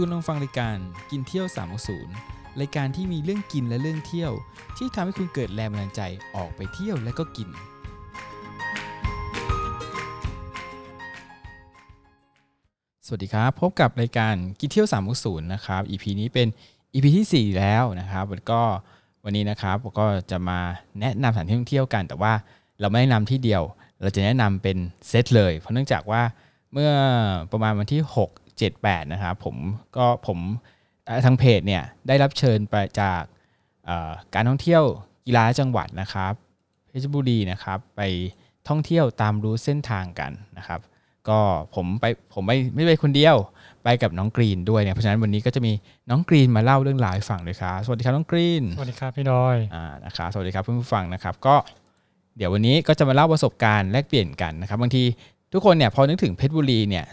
คุณลองฟังรายการกินเที่ยว360รายการที่มีเรื่องกินและเรื่องเที่ยว ที่ทำให้คุณเกิดแรงบันดาลใจออกไปเที่ยวและก็กิน สวัสดีครับ พบกับรายการกินเที่ยว360นะครับ EP นี้เป็น EP ที่ 4 แล้วนะครับแล้วก็วันนี้นะครับผมก็จะมาแนะนำสถานที่ท่องเที่ยวกัน แต่ว่าเราไม่แนะนำที่เดียว เราจะแนะนำเป็นเซตเลย เพราะเนื่องจากว่าเมื่อประมาณวันที่ 6 7 8 นะครับผมก็ผมเอ่อทางเพจเนี่ยได้รับเชิญไปจากเอ่อการท่องเที่ยวกีฬาจังหวัดนะครับเพชรบุรีนะครับไปท่องเที่ยวตามรู้เส้นทางกันนะครับ ก็ผมไปผมไม่ไม่ได้ไปคนเดียวไปกับน้องกรีนด้วยเนี่ยเพราะฉะนั้นวันนี้ก็จะมีน้องกรีนมาเล่าเรื่องราวให้ฟังเลยครับสวัสดีครับน้องกรีนสวัสดีครับพี่ดอยอ่านะครับสวัสดีครับเพื่อนผู้ฟังนะครับ ก็เดี๋ยววันนี้ก็จะมาเล่าประสบการณ์แลกเปลี่ยนกันนะครับบางทีทุกคนเนี่ยพอนึกถึงเพชรบุรีเนี่ย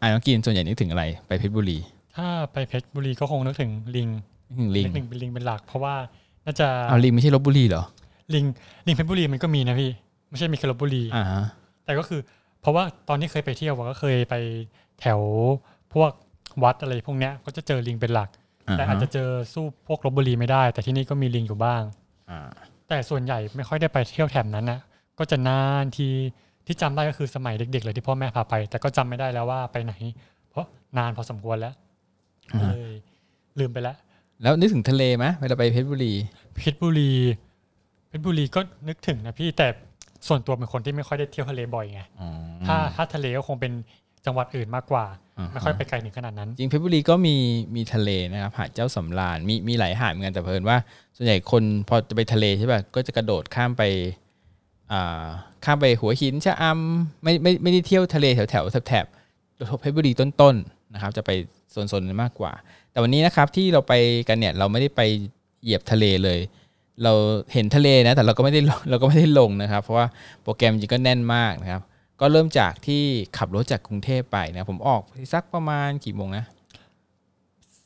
อ่าน้องกรีนส่วนใหญ่นึกถึงอะไรไปเพชรบุรี ถ้าไปเพชรบุรีก็คงนึกถึงลิงนึกถึงลิงนึกถึงเป็นลิงเป็นหลัก เพราะว่าน่าจะเอาลิงไม่ใช่ลบบุรีเหรอลิงลิงเพชรบุรีมันก็มีนะพี่ ไม่ใช่มีแค่ลบบุรีอ่าฮะแต่ก็คือ เพราะว่าตอนที่เคยไปเที่ยวอะก็เคยไปแถวพวกวัดอะไรพวกเนี้ยก็จะเจอลิงเป็นหลัก แต่อาจจะเจอสู้พวกลบบุรีไม่ได้ แต่ที่นี่ก็มีลิงอยู่บ้างอ่าแต่ส่วนใหญ่ไม่ค่อยได้ไปเที่ยวแถบนั้นนะก็จะนานที ที่จำได้ก็คือสมัยเด็ก ๆ เลยที่พ่อแม่พาไป แต่ก็จำไม่ได้แล้วว่าไปไหน เพราะนานพอสมควรแล้วอ่าก็ฮะเลยลืมไปแล้ว แล้วนึกถึงทะเลไหมเวลาไปเพชรบุรี เพชรบุรี เพชรบุรีก็นึกถึงนะพี่แต่ส่วนตัวเป็นคนที่ไม่ค่อยได้เที่ยวทะเลบ่อยไงอ๋อถ้าถ้าทะเลก็คงเป็นจังหวัดอื่นมากกว่าาฮะไม่ค่อยไปไกลถึงขนาดนั้น จริงเพชรบุรีก็มีมีทะเลนะครับหาดเจ้าสำราญมีมีหลายหาดเหมือนกันแต่เพิ่นว่า ส่วนใหญ่คนพอจะไปทะเลใช่ป่ะก็จะกระโดดข้ามไปอ่า ข้ามไปหัวหินชะอำไม่ไม่ไม่ได้เที่ยวทะเลแถวแถวแถบแถบเพชรบุรีต้นๆนะครับ จะไปโซนๆนั้นมากกว่า แต่วันนี้นะครับที่เราไปกันเนี่ยเราไม่ได้ไปเหยียบทะเลเลย เราเห็นทะเลนะแต่เราก็ไม่ได้ลงเราก็ไม่ได้ลงนะครับ เพราะว่าโปรแกรมจริงก็แน่นมากนะครับ ก็เริ่มจากที่ขับรถจากกรุงเทพไปนะผมออกสักประมาณกี่โมงนะ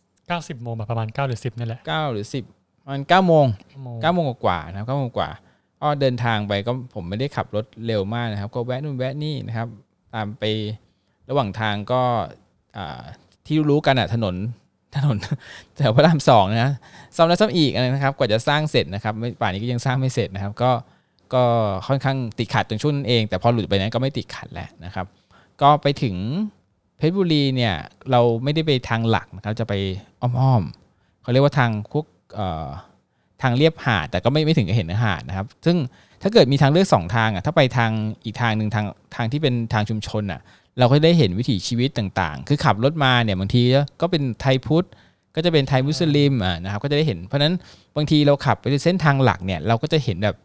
90โมงมาประมาณ9หรือ10นี่แหละเก้าหรือสิบมันเก้าโมงโมงเก้าโมงกว่าๆนะครับเก้าโมงกว่า ก็เดินทางไปก็ผมไม่ได้ขับรถเร็วมากนะครับ ก็แวะนู่นแวะนี่นะครับ ตามไประหว่างทางก็ที่รู้กันอะถนนถนนแถวพระรามสองนะซ่อมแล้วซ่อมอีกนะครับ กว่าจะสร้างเสร็จนะครับป่านนี้ก็ยังสร้างไม่เสร็จนะครับ ก็ก็ค่อนข้างติดขัดตรงช่วงนั้นเอง แต่พอหลุดไปนั้นก็ไม่ติดขัดแล้วนะครับ ก็ไปถึงเพชรบุรีเนี่ยเราไม่ได้ไปทางหลักนะครับจะไปอ้อมๆเขาเรียกว่าทางพวกเอ่อ ทางเรียบหาดแต่ก็ไม่ไม่ถึงกับเห็นหาดนะครับ ซึ่งถ้าเกิดมีทางเลือกสองทางอะถ้าไปทางอีกทางหนึ่งทางทางที่เป็นทางชุมชนอะเราก็ได้เห็นวิถีชีวิตต่างๆ คือขับรถมาเนี่ยบางทีก็เป็นไทยพุทธก็จะเป็นไทยมุสลิมอะนะครับก็จะได้เห็น เพราะฉะนั้นบางทีเราขับไปเส้นทางหลักเนี่ยเราก็จะเห็นแบบ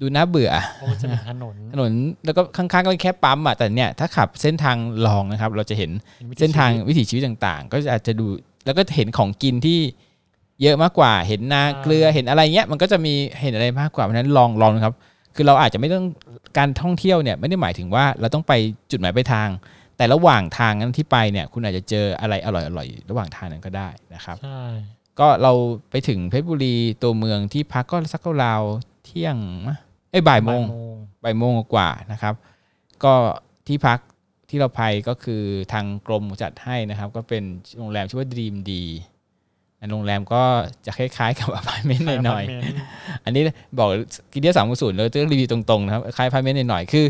ดูน่าเบื่อเพราะว่าจะมีถนนถนนแล้วก็ข้างๆก็แค่ปั๊มอะแต่เนี่ยถ้าขับเส้นทางรองนะครับ เราจะเห็นวิถีเส้นทางชีวิตวิถีชีวิตต่างๆ ก็จะอาจจะดูแล้วก็เห็นของกินที่ เยอะมากกว่า เห็นนาเกลือเห็นอะไรเงี้ยมันก็จะมีเห็นอะไรมากกว่าเพราะฉะนั้นลองลองนะครับ คือเราอาจจะไม่ต้องการท่องเที่ยวเนี่ยไม่ได้หมายถึงว่าเราต้องไปจุดหมายปลายทาง แต่ระหว่างทางนั้นที่ไปเนี่ย คุณอาจจะเจออะไรอร่อยๆระหว่างทางนั้นก็ได้นะครับใช่ก็เราไปถึงเพชรบุรีตัวเมืองที่พักก็สักราวๆเที่ยงมะเอ้ยบ่ายโมงบ่ายโมงกว่าๆนะครับ ก็ที่พักที่เราไปก็คือทางกรมจัดให้นะครับ ก็เป็นโรงแรมชื่อว่า Dream D โรงแรมก็จะคล้ายๆกับอพาร์ตเมนต์หน่อย อพาร์ตเมนต์ๆอันนี้บอกกินเดียวสามศูนย์เราจะรีวิวตรงๆนะครับคล้ายอพาร์ตเมนต์หน่อยๆ คือ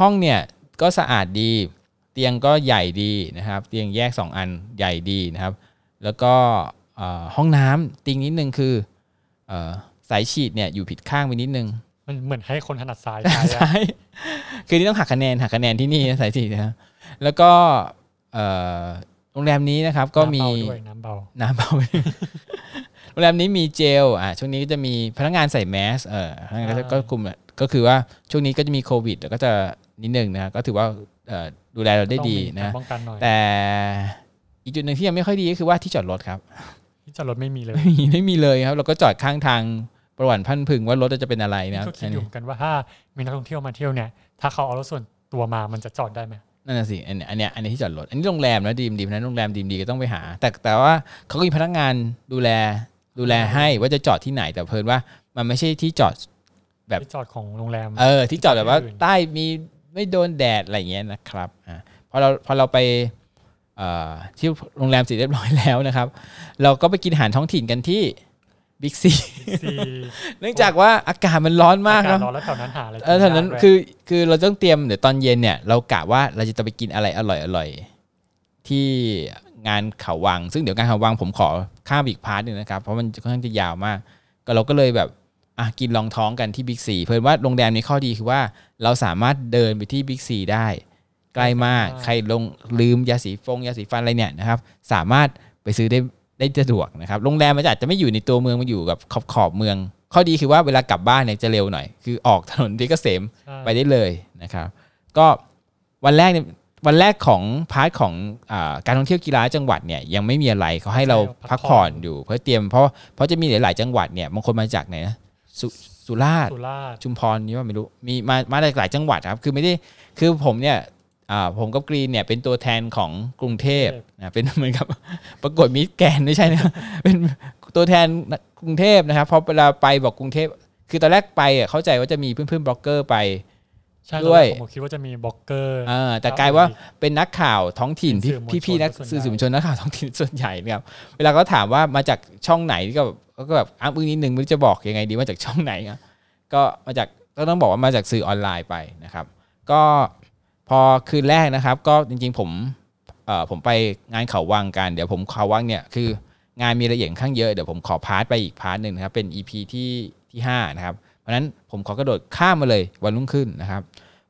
ห้องเนี่ยก็สะอาดดี เตียงก็ใหญ่ดีนะครับ เตียงแยก 2 อันใหญ่ดีนะครับ แล้วก็เอ่อห้องน้ำติงนิดนึงคือเอ่อสายฉีดเนี่ยอยู่ผิดข้างไปนิดนึง มันเหมือนให้คนถนัดซ้ายใช้อะใช่คือนี่ต้องหักคะแนนหักคะแนนที่นี่นะสายสีนะครับแล้วก็เอ่อ โรงแรมนี้นะครับก็มีน้ำเบาด้วยน้ำเบาน้ำเบาโรงแรมนี้มีเจลอะช่วงนี้ก็จะมีพนักงานใส่แมสเออพนักงานก็จะอ่าก็คุมแหละก็คือว่าช่วงนี้ก็จะมีโควิดแล้วก็จะนิดนึงนะก็ถือว่าเอ่อดูแลเราได้ดีต้องมีนะการป้องกันหน่อยแต่อีกจุดหนึ่งที่ยังไม่ค่อยดีก็คือว่าที่จอดรถครับ ที่จอดรถไม่มีเลยไม่มีไม่มีเลยครับ เราก็จอดข้างทางประวัติพันพึงว่ารถจะเป็นอะไรนะครับก็คิดอยู่เหมือนกันว่าถ้ามีนักท่องเที่ยวมาเที่ยวเนี่ยถ้าเขาเอารถส่วนตัวมามันจะจอดได้ไหม นั่นน่ะสิอันเนี้ยอันเนี้ยอันนี้ที่จอดรถอันนี้โรงแรมนะดีมดีมนะโรงแรมดีมดีก็ต้องไปหา แต่แต่ว่าเขาก็มีพนักงานดูแลดูแลให้ว่าจะจอดที่ไหนแต่เพิ่นว่ามันไม่ใช่ที่จอดแบบที่จอดของโรงแรม เออ ที่จอดแบบว่าที่อื่นใต้มีไม่โดนแดดอะไรอย่างเงี้ยนะครับอ่าพอเราพอเราไปเอ่อที่โรงแรมเสร็จเรียบร้อยแล้วนะครับ เราก็ไปกินอาหารท้องถิ่นกันที่ บิ๊กซีซีเนื่องจากว่าอากาศมันร้อนมากอากาศเนาะร้อนแล้วแถวนั้นหาอะไรเออแถวนั้นกิยากด้วยคือคือเราต้องเตรียมเดี๋ยวตอนเย็นเนี่ยเรากะว่าเราจะไปกินอะไรอร่อยอร่อยที่งานเขาวัง ซึ่งเดี๋ยวงานเขาวังผมขอข้ามอีก part หนึ่งนะครับ เพราะมันค่อนข้างจะยาวมาก ก็เราก็เลยแบบอะกินรองท้องกันที่บิ๊กซีเผอิญว่าโรงแรมนี้ข้อดีคือว่าเราสามารถเดินไปที่บิ๊กซีได้ ใกล้มากใครลงลืมยาสีฟงยาสีฟันอะไรเนี่ยนะครับ สามารถไปซื้อได้ ได้สะดวกนะครับโรงแรมมันอาจจะไม่อยู่ในตัวเมืองมันอยู่กับขอบขอบเมือง ข้อดีคือว่าเวลากลับบ้านเนี่ยจะเร็วหน่อย คือออกถนนเพชรเกษมใช่ไปได้เลยนะครับ ก็วันแรกเนี่ยวันแรกของpart ของอาการท่องเที่ยวกีฬาจังหวัดเนี่ยยังไม่มีอะไรเขาให้เราพักผ่อนอยู่เพื่อเตรียมเพราะเพราะจะมีหลาย ๆ จังหวัดเนี่ยบางคนมาจากไหนนะสุสุราษฎร์สุราษฎร์ชุมพรนี่ว่าไม่รู้มีมามาจากหลายจังหวัดครับ คือไม่ได้คือผมเนี่ยอ่า ผมกับกรีนเนี่ยเป็นตัวแทนของกรุงเทพนะเป็นเหมือนกับประกวดมิสแกรนด์ไม่ใช่นะเป็นตัวแทนกรุงเทพนะครับพอเวลาไปบอกกรุงเทพ คือตอนแรกไปอะเข้าใจว่าจะมีเพื่อนๆบล็อกเกอร์ไปใช่ด้วยผมคิดว่าจะมีบล็อกเกอร์อ่าแต่กลายว่าเป็นนักข่าวท้องถิ่นเป็นพี่สื่อมวลชนพี่ๆนักส่วนใหญ่สื่อสื่อมวลชนนักข่าวท้องถิ่นส่วนใหญ่นะครับเวลาเขาถามว่ามาจากช่องไหนก็แบบก็แบบอ้างอึ้งนิดนึงไม่รู้จะบอกยังไงดีมาจากช่องไหนอะก็มาจากก็ต้องบอกว่ามาจากสื่อออนไลน์ไปนะครับ ก็ พอคืนแรกนะครับ ก็จริง ๆ ผมเอ่อผมไปงานเขาวังกันเดี๋ยวผมเขาวังเนี่ยคืองานมีรายละเอียดข้างเยอะเดี๋ยวผมขอ part ไปอีก part หนึ่งนะครับเป็น EP ที่ที่ห้านะครับเพราะนั้นผมขอกระโดดข้ามมาเลยวันรุ่งขึ้นนะครับ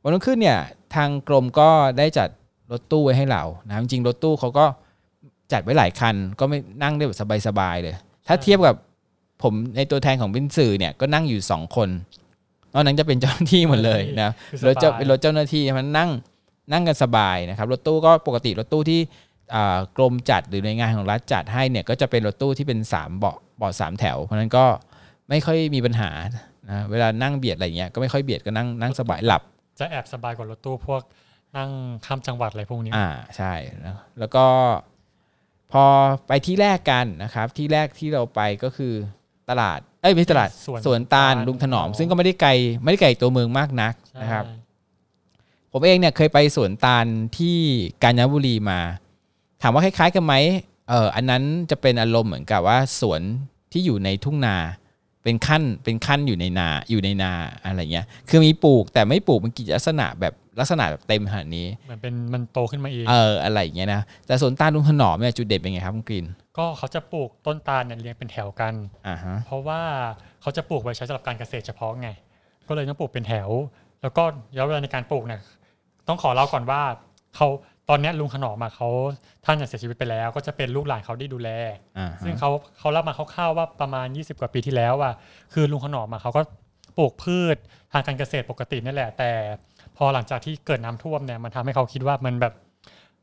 วันรุ่งขึ้นเนี่ยทางกรมก็ได้จัดรถตู้ไว้ให้เรานะจริงๆรถตู้เขาก็จัดไว้หลายคัน ก็ไม่นั่งได้แบบสบายๆเลย ถ้าเทียบกับผมในตัวแทนของบินสื่อเนี่ยก็นั่งอยู่สองคน นอกนั้นจะเป็นเจ้าหน้าที่หมดเลยนะคือรถเจ้าสบยเป็นรถเจ้าหน้าที่มันนั่งนั่งกันสบายนะครับรถตู้ก็ปกติรถตู้ที่อ่ากรมจัดหรือหน่วยงานของรัฐจัดให้เนี่ยก็จะเป็นรถตู้ที่เป็นสามเบาะเบาะสามแถว เพราะฉะนั้นก็ไม่ค่อยมีปัญหานะเวลานั่งเบียดอะไรเงี้ยก็ไม่ค่อยเบียดก็นั่งนั่งสบายหลับ จะแอบสบายกว่ารถตู้พวกนั่งข้ามจังหวัดอะไรพวกนี้อ่าใช่นะแล้วก็พอไปที่แรกกันนะครับ ที่แรกที่เราไปก็คือ ตลาดเอ้ยไม่ใช่ตลาดสวนตาลลุงถนอม ซึ่งก็ไม่ได้ไกลไม่ได้ไกลตัวเมืองมากนักใช่นะครับ ผมเองเนี่ยเคยไปสวนตาลที่กาญจนบุรีมา ถามว่าคล้าย ๆ กันไหมเอออันนั้นจะเป็นอารมณ์เหมือนกับว่าสวนที่อยู่ในทุ่งนา เป็นขั้นเป็นขั้นอยู่ในนาอยู่ในนาอะไรเงี้ย คือมีปลูกแต่ไม่ปลูกเป็นกิจลักษณะแบบ ลักษณะแบบเต็มขนาดนี้เหมือนเป็นมันโตขึ้นมาเองเอออะไรอย่างเงี้ยนะแต่สวนตาลลุงถนอมเนี่ยจุดเด่นเป็นไงครับคุณกรีนก็เขาจะปลูกต้นตาลเนี่ยเรียงเป็นแถวกันอ่าฮะเพราะว่าเขาจะปลูกไว้ใช้สำหรับการเกษตรเฉพาะไง ก็เลยต้องปลูกเป็นแถว แล้วก็ระยะเวลาในการปลูกเนี่ยต้องขอเล่าก่อนว่าเขาตอนเนี้ยลุงขนอมอะเขาท่านเนี่ยเสียชีวิตไปแล้ว ก็จะเป็นลูกหลานเขาที่ดูแลอ่าซึ่งฮะเขาเขาเล่ามาคร่าวๆว่าประมาณ 20 กว่าปีที่แล้วอะคือลุงขนอมอะเขาก็ปลูกพืชทางการเกษตรปกตินั่นแหละ แต่ พอหลังจากที่เกิดน้ำท่วมเนี่ยมันทำให้เขาคิดว่ามันแบบ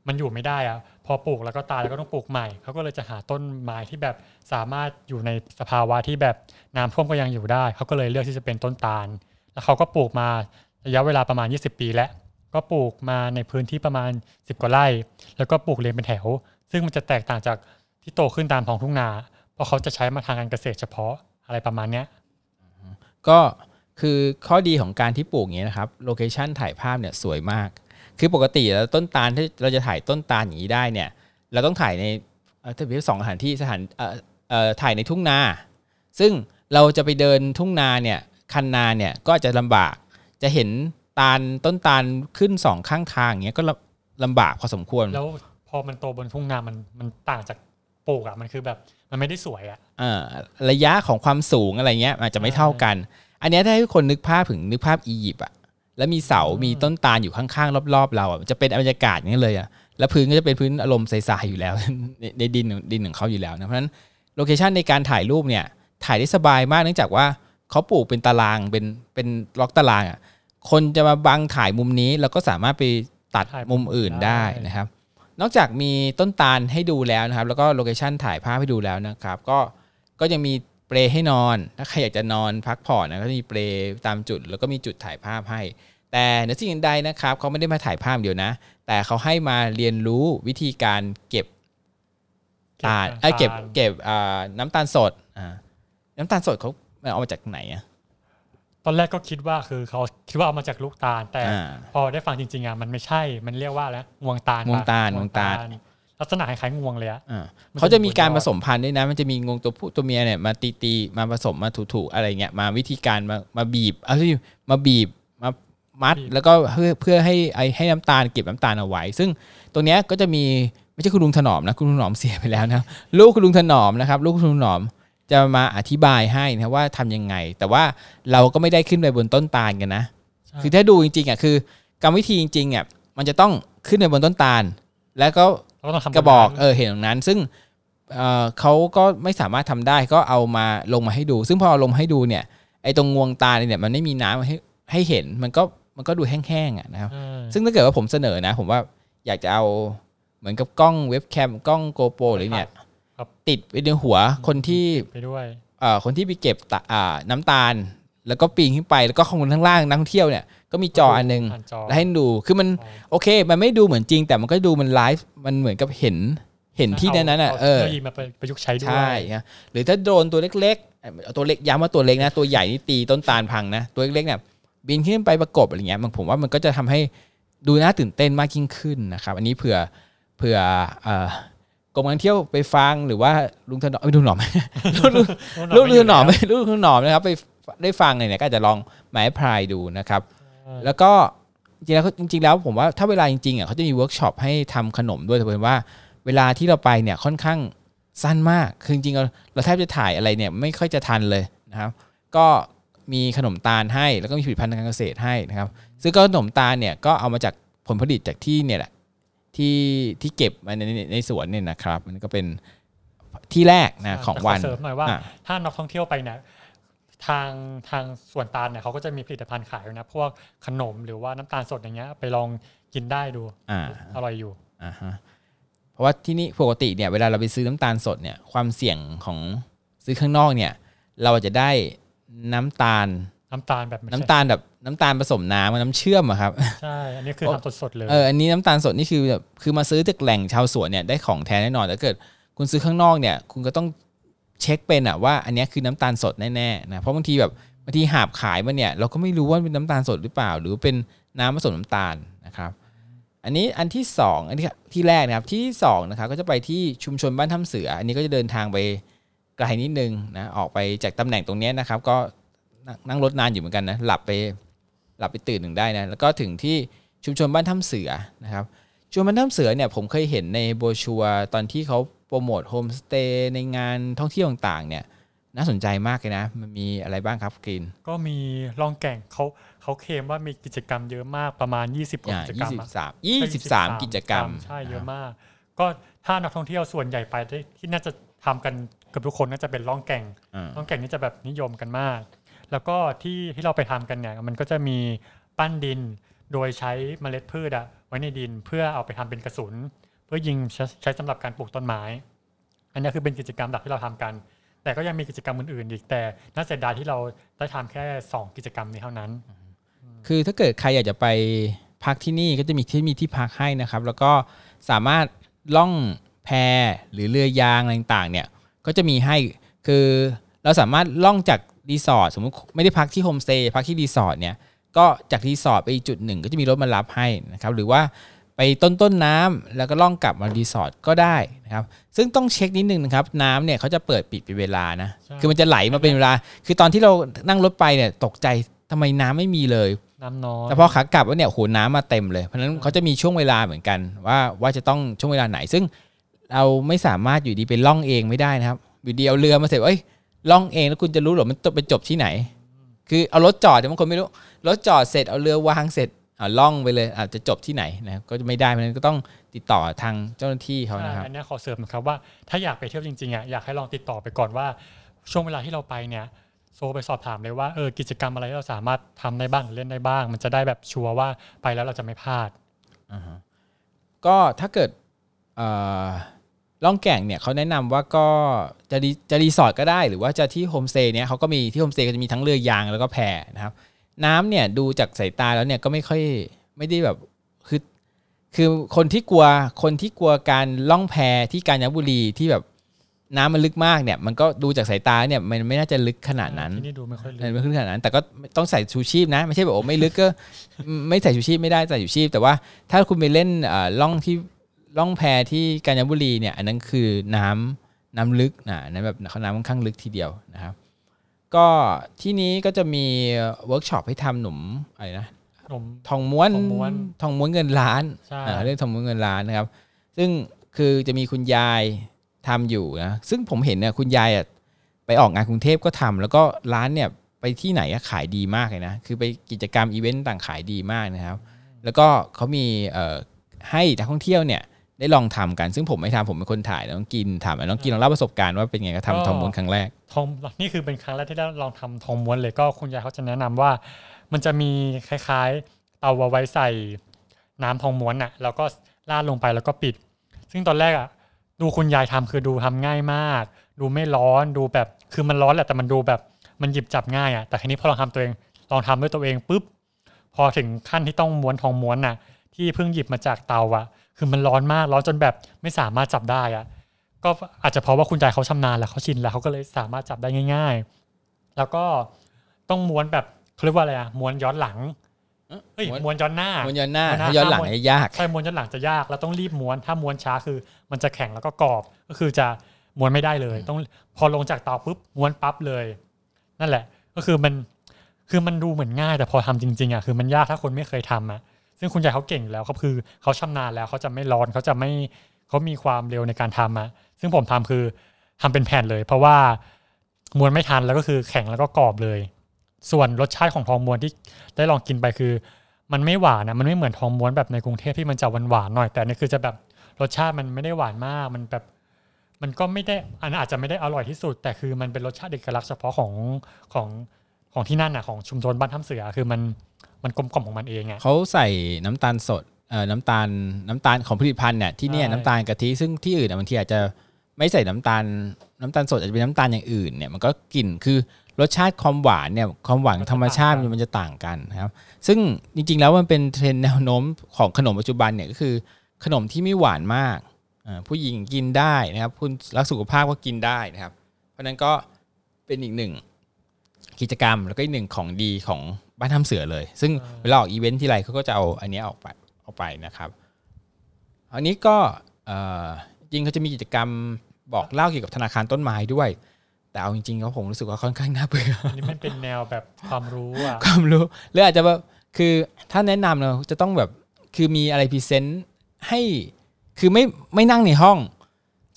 มันอยู่ไม่ได้อะพอปลูกแล้วก็ตายแล้วก็ต้องปลูกใหม่เขาก็เลยจะหาต้นไม้ที่แบบสามารถอยู่ในสภาวะที่แบบน้ำท่วมก็ยังอยู่ได้ เขาก็เลยเลือกที่จะเป็นต้นตาล แล้วเขาก็ปลูกมาระยะเวลาประมาณ 20 ปีแล้ว ก็ปลูกมาในพื้นที่ประมาณ 10 กว่าไร่ แล้วก็ปลูกเรียงเป็นแถว ซึ่งมันจะแตกต่างจากที่โตขึ้นตามท้องทุ่งนา เพราะเขาจะใช้มาทางการเกษตรเฉพาะอะไรประมาณเนี้ยก็ คือข้อดีของการที่ปลูกอย่างเงี้ยนะครับโลเคชันถ่ายภาพเนี่ยสวยมาก คือปกติแล้วต้นตาลที่เราจะถ่ายต้นตาลอย่างนี้ได้เนี่ยเราต้องถ่ายในเอ่อถ้าเป็นสองสถานที่สถานเอ่อเอ่อถ่ายในทุ่งนา ซึ่งเราจะไปเดินทุ่งนาเนี่ยคันนาเนี่ยก็อาจจะลำบากจะเห็นตาลต้นตาลขึ้นสองข้างทางอย่างเงี้ยก็ลำลำบากพอสมควร แล้วพอมันโตบนทุ่งนามันมันต่างจากปลูกอะมันคือแบบมันไม่ได้สวยอะเอ่อระยะของความสูงอะไรเงี้ยอาจจะไม่เท่ากัน อันเนี้ยถ้าให้คนนึกภาพถึงนึกภาพอียิปต์อะแล้วมีเสาอืมมีต้นตาลอยู่ข้างๆ รอบๆ เราอะมันจะเป็นบรรยากาศอย่างนี้เลยอะแล้วพื้นก็จะเป็นพื้นอารมณ์ใสๆอยู่แล้วในในดินดินของเขาอยู่แล้วนะเพราะฉะนั้น location ในการถ่ายรูปเนี่ยถ่ายได้สบายมากเนื่องจากว่าเขาปลูกเป็นตารางเป็นเป็นล็อกตารางอะคนจะมาบังถ่ายมุมนี้เราก็สามารถไปตัดถ่ายมุมมอื่อื่นอื่นได้ได้นะครับ นอกจากมีต้นตาลให้ดูแล้วนะครับ แล้วก็ location ถ่ายภาพให้ดูแล้วนะครับ ก็ก็ยังมีเปลให้นอน ถ้าใครอยากจะนอนพักผ่อนนะก็จะมีเปลตามจุด แล้วก็มีจุดถ่ายภาพให้ แต่เหนือสิ่งอื่นใดนะครับเขาไม่ได้มาถ่ายภาพเดียวนะ แต่เขาให้มาเรียนรู้วิธีการเก็บตาลเอ้ยเก็บเก็บอ่าน้ำตาลสดอ่าน้ำตาลสดเขามันเอามาจากไหนอะตอนแรกก็คิดว่าคือเขาคิดว่าเอามาจากลูกตาล แต่อ่าพอได้ฟังจริงๆอะมันไม่ใช่มันเรียกว่าแล้วงวงตาลงวงตาลปะงวงตาล ลักษณะคล้ายๆงวงเลยอะอ่ามันจะเขาจะมีการบนยผอดสมพันธุ์ด้วยนะ มันจะมีงวงตัวผู้ตัวเมียเนี่ยมาตีตีๆมาผสมมาถูๆอะไรเงี้ยมาวิธีการมามาบีบเอาที่มาบีบมามัด แล้วก็เพื่อเพื่อให้ไอให้น้ำตาลเก็บน้ำตาลเอาไว้ ซึ่งตรงเนี้ยก็จะมีไม่ใช่คุณลุงถนอมนะคุณลุงถนอมเสียไปแล้วนะลูกคุณลุงถนอมนะครับ ลูกคุณลุงถนอมจะมาอธิบายให้นะว่าทำยังไง แต่ว่าเราก็ไม่ได้ขึ้นไปบนต้นตาลกันนะใช่คือถ้าดูจริงๆอะคือกรรมวิธีจริงๆอะมันจะต้องขึ้นไปบนต้นตาล แล้วก็ เราก็ต้องทำกระบอกแบบนั้นเออเห็นตรงนั้น ซึ่งเอ่อเขาก็ไม่สามารถทำได้ก็เอามาลงมาให้ดู ซึ่งพอเอาลงมาให้ดูเนี่ยไอ้ตรงงวงตาเนี่ยมันไม่มีน้ำให้ให้เห็นมันก็มันก็ดูแห้งๆอะนะครับใช่ซึ่งถ้าเกิดว่าผมเสนอนะ ผมว่าอยากจะเอาเหมือนกับกล้องเว็บแคมกล้องโกโปรหรือเนี่ยครับติดไปในหัวคนที่ไปด้วยเอ่อคนที่ไปเก็บตะอ่าน้ำตาล แล้วก็ปีนขึ้นไปแล้วก็ข้างบนข้างล่างนักท่องเที่ยวเนี่ย ก็มีจออันหนึงผ่านจอแล้วให้ดูคือมันใช่โอเค มันไม่ดูเหมือนจริง แต่มันก็ดูมันไลฟ์มันเหมือนกับเห็นเห็นที่นั้นน่ะเอาเอาเทคโนโลยีมาประยุกต์ใช้ด้วยใช่ครับหรือถ้าโดรนตัวเล็กๆเอาตัวเล็กย้ำว่าตัวเล็กนะ ตัวใหญ่นี่ตีต้นตาลพังนะตัวเล็กๆเนี่ยบินขึ้นไปประกบอะไรเงี้ยมันผมว่ามันก็จะทำให้ดูน่าตื่นเต้นมากยิ่งขึ้นนะครับ อันนี้เผื่อเผื่อเอ่อกรมการเที่ยวไปฟังหรือว่าลุงถนอมไม่ลุงหนอมลูกลุงลูกลุงหนอมลูกลุงหนอมนะครับ ไปได้ฟังเนี่ยก็อาจจะลอง apply ดูนะครับ แล้วก็จริงๆแล้วจริงๆแล้วผมว่าถ้าเวลาจริงๆอะเขาจะมีเวิร์กช็อปให้ทำขนมด้วยแต่เผอิญว่า เวลาที่เราไปเนี่ยค่อนข้างสั้นมากคือจริงๆเราเราแทบจะถ่ายอะไรเนี่ยไม่ค่อยจะทันเลยนะครับ ก็มีขนมตาลให้แล้วก็มีผลิตภัณฑ์ทางการเกษตรให้นะครับ ซึ่งก็ขนมตาลเนี่ยก็เอามาจากผลผลิตจากที่เนี่ยแหละที่ที่เก็บมาในในในสวนเนี่ยนะครับ มันก็เป็นที่แรกนะของวันแต่ขเสริมหน่อยว่าอะถ้านักท่องเที่ยวไปเนี่ย ทางทางสวนตาลเนี่ยเขาก็จะมีผลิตภัณฑ์ขายด้วยนะพวกขนมหรือว่าน้ำตาลสดอย่างเงี้ยไปลองกินได้ดูอ่าอร่อยอยู่อ่าฮะเพราะว่าที่นี่ปกติเนี่ยเวลาเราไปซื้อน้ำตาลสดเนี่ยความเสี่ยงของซื้อข้างนอกเนี่ย เราอาจจะได้น้ำตาลน้ำตาลแบบไม่ใช่น้ำตาลแบบน้ำตาลผสมน้ำน้ำเชื่อมอะครับใช่อันนี้คือทำสดๆเลยเอออันนี้น้ำตาลสดนี่คือแบบคือมาซื้อจากแหล่งชาวสวนเนี่ยได้ของแท้แน่นอนแต่เกิดคุณซื้อข้างนอกเนี่ย คุณก็ต้อง เช็คเป็นอะว่าอันนี้คือน้ำตาลสดแน่ๆนะเพราะบางทีแบบบางทีหาบขายมาเนี่ยเราก็ไม่รู้ว่าเป็นน้ำตาลสดหรือเปล่า หรือเป็นน้ำผสมน้ำตาลนะครับ อันนี้อันที่สองอันที่ที่แรกนะครับที่สองนะครับก็จะไปที่ชุมชนบ้านถ้ำเสือ อันนี้ก็จะเดินทางไปไกลนิดนึงนะออกไปจากตำแหน่งตรงนี้นะครับ ก็นั่งรถนานอยู่เหมือนกันนะหลับไปหลับไปตื่นหนึ่งได้นะแล้วก็ถึงที่ชุมชนบ้านถ้ำเสือนะครับชุมชนบ้านถ้ำเสือเนี่ยผมเคยเห็นในโบชัวตอนที่เขา รโมทโฮมสเตย์ในงานท่องเที่ยวต่างๆ เนี่ยน่าสนใจมากเลยนะ มันมีอะไรบ้างครับกรีนก็มีลองแก่งเขาเขาเคลมว่ามีกิจกรรมเยอะมากประมาณ 20กว่าอ่ากิจกรรมยี่สิอะบสามยี่สิบสามกิจกรรม ใช่เยอะมาก ก็ถ้านักท่องเที่ยวส่วนใหญ่ไปได้ที่น่าจะทำกันเกือบทุกคนน่าจะเป็นล่องแก่งอ่าล่องแก่งนี่จะแบบนิยมกันมาก แล้วก็ที่ที่เราไปทำกันเนี่ยมันก็จะมีปั้นดินโดยใช้เมล็ดพืชอะไว้ในดินเพื่อเอาไปทำเป็นกระสุนเพื่อยิงใช้ใช้สำหรับการปลูกต้นไม้ อันนี้คือเป็นกิจกรรมหลักที่เราทำกัน แต่ก็ยังมีกิจกรรมอื่นๆอีกแต่น่าเสียดายที่เราได้ทำแค่ 2 กิจกรรมนี้เท่านั้น คือถ้าเกิดใครอยากจะไปพักที่นี่ก็จะมีที่มีที่พักให้นะครับ แล้วก็สามารถล่องแพหรือเรือยางอะไรต่างๆเนี่ยก็จะมีให้คือเราสามารถล่องจากรีสอร์ทสมมติไม่ได้พักที่โฮมสเตย์พักที่รีสอร์ทเนี่ยก็จากรีสอร์ทไปอีกจุดหนึ่งก็จะมีรถมารับให้นะครับหรือว่า ไปต้นต้นน้ำแล้วก็ล่องกลับมารีสอร์ทก็ได้นะครับซึ่งต้องเช็คนิดนึงนะครับน้ำเนี่ยเขาจะเปิดปิดเป็นเวลานะใช่คือมันจะไหลมาเป็นเวลา คือตอนที่เรานั่งรถไปเนี่ยตกใจทำไมน้ำไม่มีเลยน้ำน้อยแต่พอขากลับว่าเนี่ยโหน้ำมาเต็มเลยเพราะฉะนั้นเขาจะมีช่วงเวลาเหมือนกัน ว่าว่าจะต้องช่วงเวลาไหน ซึ่งเราไม่สามารถอยู่ดีไปล่องเองไม่ได้นะครับอยู่ดีเอาเรือมาเสร็จเอ้ยล่องเองแล้วคุณจะรู้เหรอมันไปจบที่ไหน คือเอารถจอดแต่บางคนไม่รู้รถจอดเสร็จเอาเรือวางเสร็จเอา ล่องไปเลยอาจจะจบที่ไหนนะครับก็จะไม่ได้เพราะฉะนั้นก็ต้องติดต่อทางเจ้าหน้าที่เขานะครับอันนี้ขอเสริมนะครับว่าถ้าอยากไปเที่ยวจริงๆอะอยากให้ลองติดต่อไปก่อนว่า ช่วงเวลาที่เราไปเนี่ยโทรไปสอบถามเลยว่าเออกิจกรรมอะไรที่เราสามารถทำได้บ้างหรือเล่นได้บ้าง มันจะได้แบบชัวร์ว่าไปแล้วเราจะไม่พลาดอ่าฮะก็ถ้าเกิดเอ่อล่องแก่งเนี่ยเขาแนะนำว่าก็จะรีจะรีสอร์ทก็ได้ หรือว่าจะที่โฮมสเตย์เนี่ยเขาก็มีที่โฮมสเตย์ก็จะมีทั้งเรือยางแล้วก็แพนะครับ น้ำเนี่ยดูจากสายตาแล้วเนี่ยก็ไม่ค่อยไม่ได้แบบคือคือคนที่กลัวคนที่กลัวการล่องแพที่กาญจนบุรีที่แบบน้ำมันลึกมากเนี่ย มันก็ดูจากสายตาเนี่ยมันไม่น่าจะลึกขนาดนั้นที่นี่ดูไม่ค่อยลึเออไม่กขึ้นขนาดนั้น แต่ก็ต้องใส่ชูชีพนะ ไม่ใช่แบบโอ้ไม่ลึกก็ไม่ใส่ชูชีพไม่ได้ใส่ชูชีพ แต่ว่าถ้าคุณไปเล่นเอ่อล่องที่ล่องแพที่กาญจนบุรีเนี่ย อันนั้นคือน้ำน้ำลึกนะอันนั้นแบบเขาน้ำค่อนข้างลึกทีเดียวนะครับ ก็ที่นี้ก็จะมีเวิร์กช็อปให้ทำขนมอะไรนะขนม ทองม้วนทองม้วนทองม้วนเงินล้านใช่ อ่าเรื่องทองม้วนเงินล้านนะครับ ซึ่งคือจะมีคุณยายทำอยู่นะซึ่งผมเห็นเนี่ยคุณยายอะไปออกงานกรุงเทพก็ทำแล้วก็ร้านเนี่ยไปที่ไหนอะขายดีมากเลยนะคือไปกิจกรรมอีเวนต์ต่างขายดีมากนะครับ แล้วก็เขามีเอ่อให้นักท่องเที่ยวเนี่ย ได้ลองทำกัน ซึ่งผมไม่ทำผมเป็นคนถ่ายน้องกรีนถามน้องกรีนลองเล่าประสบการณ์ว่าเป็นไงก็ทำทองม้วนครั้งแรกทองนี่คือเป็นครั้งแรกที่ได้ลองทำทองม้วนเลยก็คุณยายเขาจะแนะนำว่า มันจะมีคล้ายๆเตาเอาไว้ใส่น้ำทองม้วนอะแล้วก็ราดลงไปแล้วก็ปิด ซึ่งตอนแรกอะดูคุณยายทำคือดูทำง่ายมาก ดูไม่ร้อนดูแบบคือมันร้อนแหละแต่มันดูแบบมันหยิบจับง่ายอะแต่ทีนี้พอลองทำตัวเองลองทำด้วยตัวเองปุ๊บพอถึงขั้นที่ต้องม้วนทองม้วนน่ะ ที่เพิ่งหยิบมาจากเตาอะ คือมันร้อนมากร้อนจนแบบไม่สามารถจับได้อะก็อาจจะเพราะว่าคุณยายเขาชำนาญแล้วเขาชินแล้วเขาก็เลยสามารถจับได้ง่าย ๆ แล้วก็ต้องม้วนแบบเขาเรียกว่าอะไรอะม้วนย้อนหลังเอ้ยม้วนม้วนย้อนหน้าม้วนย้อนหน้าม้วนหน้าถ้าย้อนหลังม้วนเนี่ยยากใช่ม้วนย้อนหลังจะยากแล้วต้องรีบม้วนถ้าม้วนช้าคือ มันจะแข็งแล้วก็กรอบก็คือจะม้วนไม่ได้เลย ต้องพอลงจากเตาปุ๊บม้วนปั๊บเลย นั่นแหละ ก็คือมันคือมันดูเหมือนง่าย แต่พอทำจริงๆอะคือมันยากถ้าคนไม่เคยทำอะ ซึ่งคุณยายเขาเก่งแล้วเขาคือเขาชำนาญแล้วเขาจะไม่ร้อนเขาจะไม่เขามีความเร็วในการทำอะซึ่งผมทำคือทำเป็นแผ่นเลย เพราะว่ามวนไม่ทันแล้วก็คือแข็งแล้วก็กรอบเลย ส่วนรสชาติของทองมวนที่ได้ลองกินไปคือ มันไม่หวานนะมันไม่เหมือนทองม้วนแบบในกรุงเทพที่มันจะหวานหวานหน่อยแต่นี่คือจะแบบรสชาติมันไม่ได้หวานมากมันแบบมันก็ไม่ได้อันอาจจะไม่ได้อร่อยที่สุด แต่คือมันเป็นรสชาติเอกลักษณ์เฉพาะของของของที่นั่นน่ะของชุมชนบ้านถ้ำเสือคือมัน มันกลมกล่อมของมันเองอะเขาใส่น้ำตาลสดเอ่อน้ำตาลน้ำตาลของผลิตภัณฑ์เนี่ยที่เนี่ยใช่น้ำตาลกะทิซึ่งที่อื่นอะบางทีอาจจะไม่ใส่น้ำตาลน้ำตาลสดอาจจะเป็นน้ำตาลอย่างอื่นเนี่ยมันก็กลิ่นคือรสชาติความหวานเนี่ยความหวานธรรมชาติมันจะต่างกันนะครับ ซึ่งจริงๆแล้วมันเป็นเทรนด์แนวโน้มของขนมปัจจุบันเนี่ยก็คือ ขนมที่ไม่หวานมากอ่าผู้หญิงกินได้นะครับคุณรักสุขภาพก็กินได้นะครับ เพราะฉะนั้นก็เป็นอีกหนึ่งกิจกรรมแล้วก็อีกหนึ่งของดีของ บ้านถ้ำเสือเลย ซึ่งอ่าเวลาออกอีเวนต์ทีไรเขาก็จะเอาอันเนี้ยออกไปออกไปนะครับ อันนี้ก็เอ่อจริงเขาจะมีกิจกรรมบอกเล่าเกี่ยวกับธนาคารต้นไม้ด้วย แต่เอาจริงๆแล้วผมรู้สึกว่าค่อนข้างน่าเบื่ออันนี้มันเป็นแนวแบบความรู้อะความรู้หรืออาจจะแบบคือถ้าแนะนำเราจะต้องแบบคือมีอะไร presentให้คือไม่ไม่นั่งในห้อง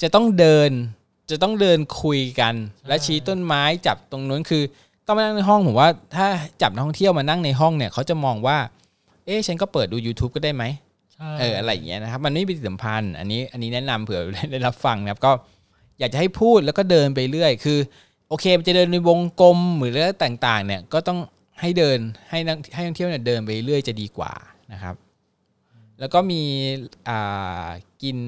จะต้องเดินจะต้องเดินคุยกัน และชี้ต้นไม้จับตรงนู้นคือ ต้องมานั่งในห้องผมว่า ถ้าจับนักท่องเที่ยวมานั่งในห้องเนี่ยเขาจะมองว่า เอ๊ะฉันก็เปิดดู YouTube ก็ได้ไหมเอออะไรอย่างเงี้ยนะครับ มันไม่มีปฏิสัมพันธ์ อันนี้อันนี้แนะนำเผื่อได้รับฟังนะครับก็อยากจะให้พูดแล้วก็เดินไปเรื่อย คือ โอเคมันจะเดินในวงกลมหรืออะไรต่าง ๆ เนี่ยก็ต้องให้เดินให้นักให้นักท่องเที่ยวเนี่ยเดินไปเรื่อยจะดีกว่านะครับ แล้วก็มีอ่ากิน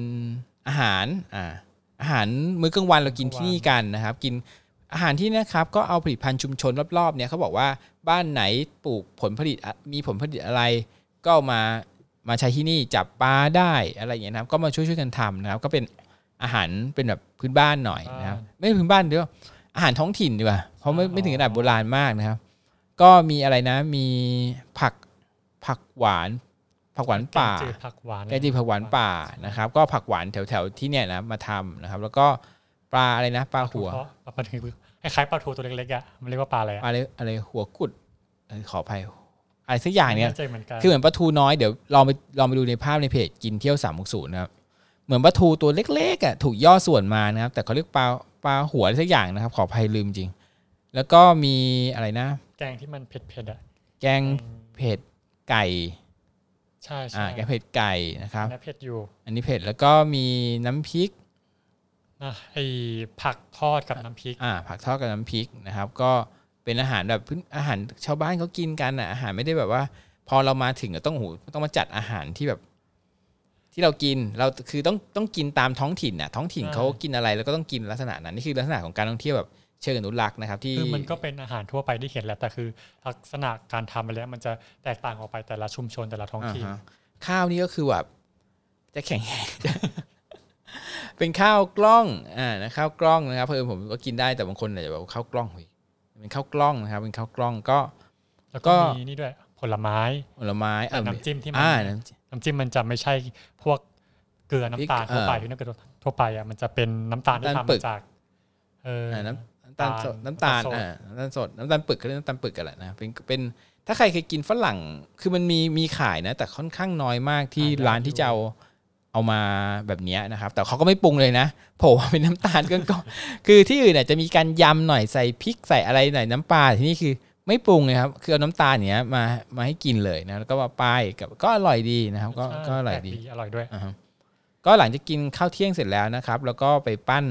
อาหารอ่าอาหารมื้อกลางวันเรากินที่นี่กันนะครับ กิน อาหารที่นี่นะครับก็เอาผลิตภัณฑ์ชุมชนรอบๆเนี่ยเขาบอกว่าบ้านไหนปลูกผลผลิตอะมีผลผลิตอะไร ก็เอามามาใช้ที่นี่จับปลาได้อะไรอย่างเงี้ยนะครับ ก็มาช่วยช่วยๆกันทำนะครับ ก็เป็นอาหารเป็นแบบพื้นบ้านหน่อยนะครับ ไม่พื้นบ้านเดียวาอาหารท้องถิ่นดีกว่าเพราะไม่ไม่ถึงขนาดโบราณมากนะครับ ก็มีอะไรนะ มีผักผักหวาน ผักหวานป่าแกงจืดผักหวานแกงจืดผักหวานป่านะครับ ก็ผักหวานแถวๆที่เนี่ยนะมาทำนะครับ แล้วก็ ปลาอะไรนะปลาหัวปลาทูคล้ายๆปลาทูตัวเล็กๆอะมันเรียกว่าปลาอะไรอะอะไรอะไรหัวกุดเออขออภัยอะไรสักอย่างเนี่ยไม่แใจเหมือนกันคือเหมือนปลาทูน้อยเดี๋ยวลองไปลองไปดูในภาพในเพจกินเที่ยวสามหกศูนย์นะครับเหมือนปลาทูตัวเล็กๆอะถูกย่อส่วนมานะครับ แต่เขาเรียกปลาปลาหัวอะไรสักอย่างนะครับ ขออภัยลืมจริง แล้วก็มีอะไรนะ แกงที่มันเผ็ดๆอะแกงเผ็ดไก่ใช่ใช่อ่าแกงเผ็ดไก่นะครับอันนี้เผ็ดอยู่ อันนี้เผ็ดแล้วก็มีน้ำพริก นะไอผักทอดกับน้ำพริกอ่าผักทอดกับน้ำพริกนะครับ ก็เป็นอาหารแบบพื้นอาหารชาวบ้านเขากินกันอะอาหารไม่ได้แบบว่า พอเรามาถึงก็ต้องโหต้องมาจัดอาหารที่แบบ ที่เรากินเราคือต้องต้องกินตามท้องถิ่นน่ะท้องถิ่นใช่เขากินอะไรแล้วก็ต้องกินลักษณะนั้นนี่คือลักษณะของการท่องเที่ยวแบบเชิงอนุรักษ์นะครับที่คือมันก็เป็นอาหารทั่วไปที่เห็นแหละแต่คือ ลักษณะการทำไปแล้วมันจะแตกต่างออกไปแต่ละชุมชนแต่ละท้องถิ่นอ่าฮะข้าวนี่ก็คือแบบจะแข็ง เป็นข้าวกล้องอ่านะข้าวกล้องนะครับเพื่อนผมก็กินได้แต่บางคนอาจจะแบบข้าวกล้องเฮ้ยเป็นข้าวกล้องนะครับ เป็นข้าวกล้องก็ แล้วก็ก็มีนี่ด้วยผลไม้ผลไม้แต่น้ำจิ้มที่มันอ่าน้ำจิ้มน้ำจิ้มมันจะไม่ใช่พวกเกลือน้ำตาลพริกทั่วไปเออที่น้ำเกลือทั่วไปอะมันจะเป็นน้ำตาลที่น้ำตาลทำปึกมาจากเออออ่าน้ำน้ำตาลสดน้ำน้ำตาตาลลอ่าน้ำตาลสดน้ำตาลปึกเขาเรียกน้ำตาลปึกกันแหละนะเป็นเป็นถ้าใครเคยกินฝรั่งคือมันมีมีขายนะ แต่ค่อนข้างน้อยมากที่ร้านที่จะเอา เอามาแบบเนี้ยนะครับ แต่เขาก็ไม่ปรุงเลยนะโผล่มาเป็นน้ำตาลก็ก็คือที่อื่นเนี่ยจะมีการยำหน่อยใส่พริกใส่อะไรหน่อยน้ำปลาที่นี่คือไม่ปรุงเลยครับ คือเอาน้ำตาลเนี้ยมามาให้กินเลยนะแล้วก็มาป้ายกับก็อร่อยดีนะครับ ก็ใช่ก็อร่อยแปลดีอร่อยด้วยอ่าฮะก็หลังจากกินข้าวเที่ยงเสร็จแล้วนะครับ แล้วก็ไปปั้น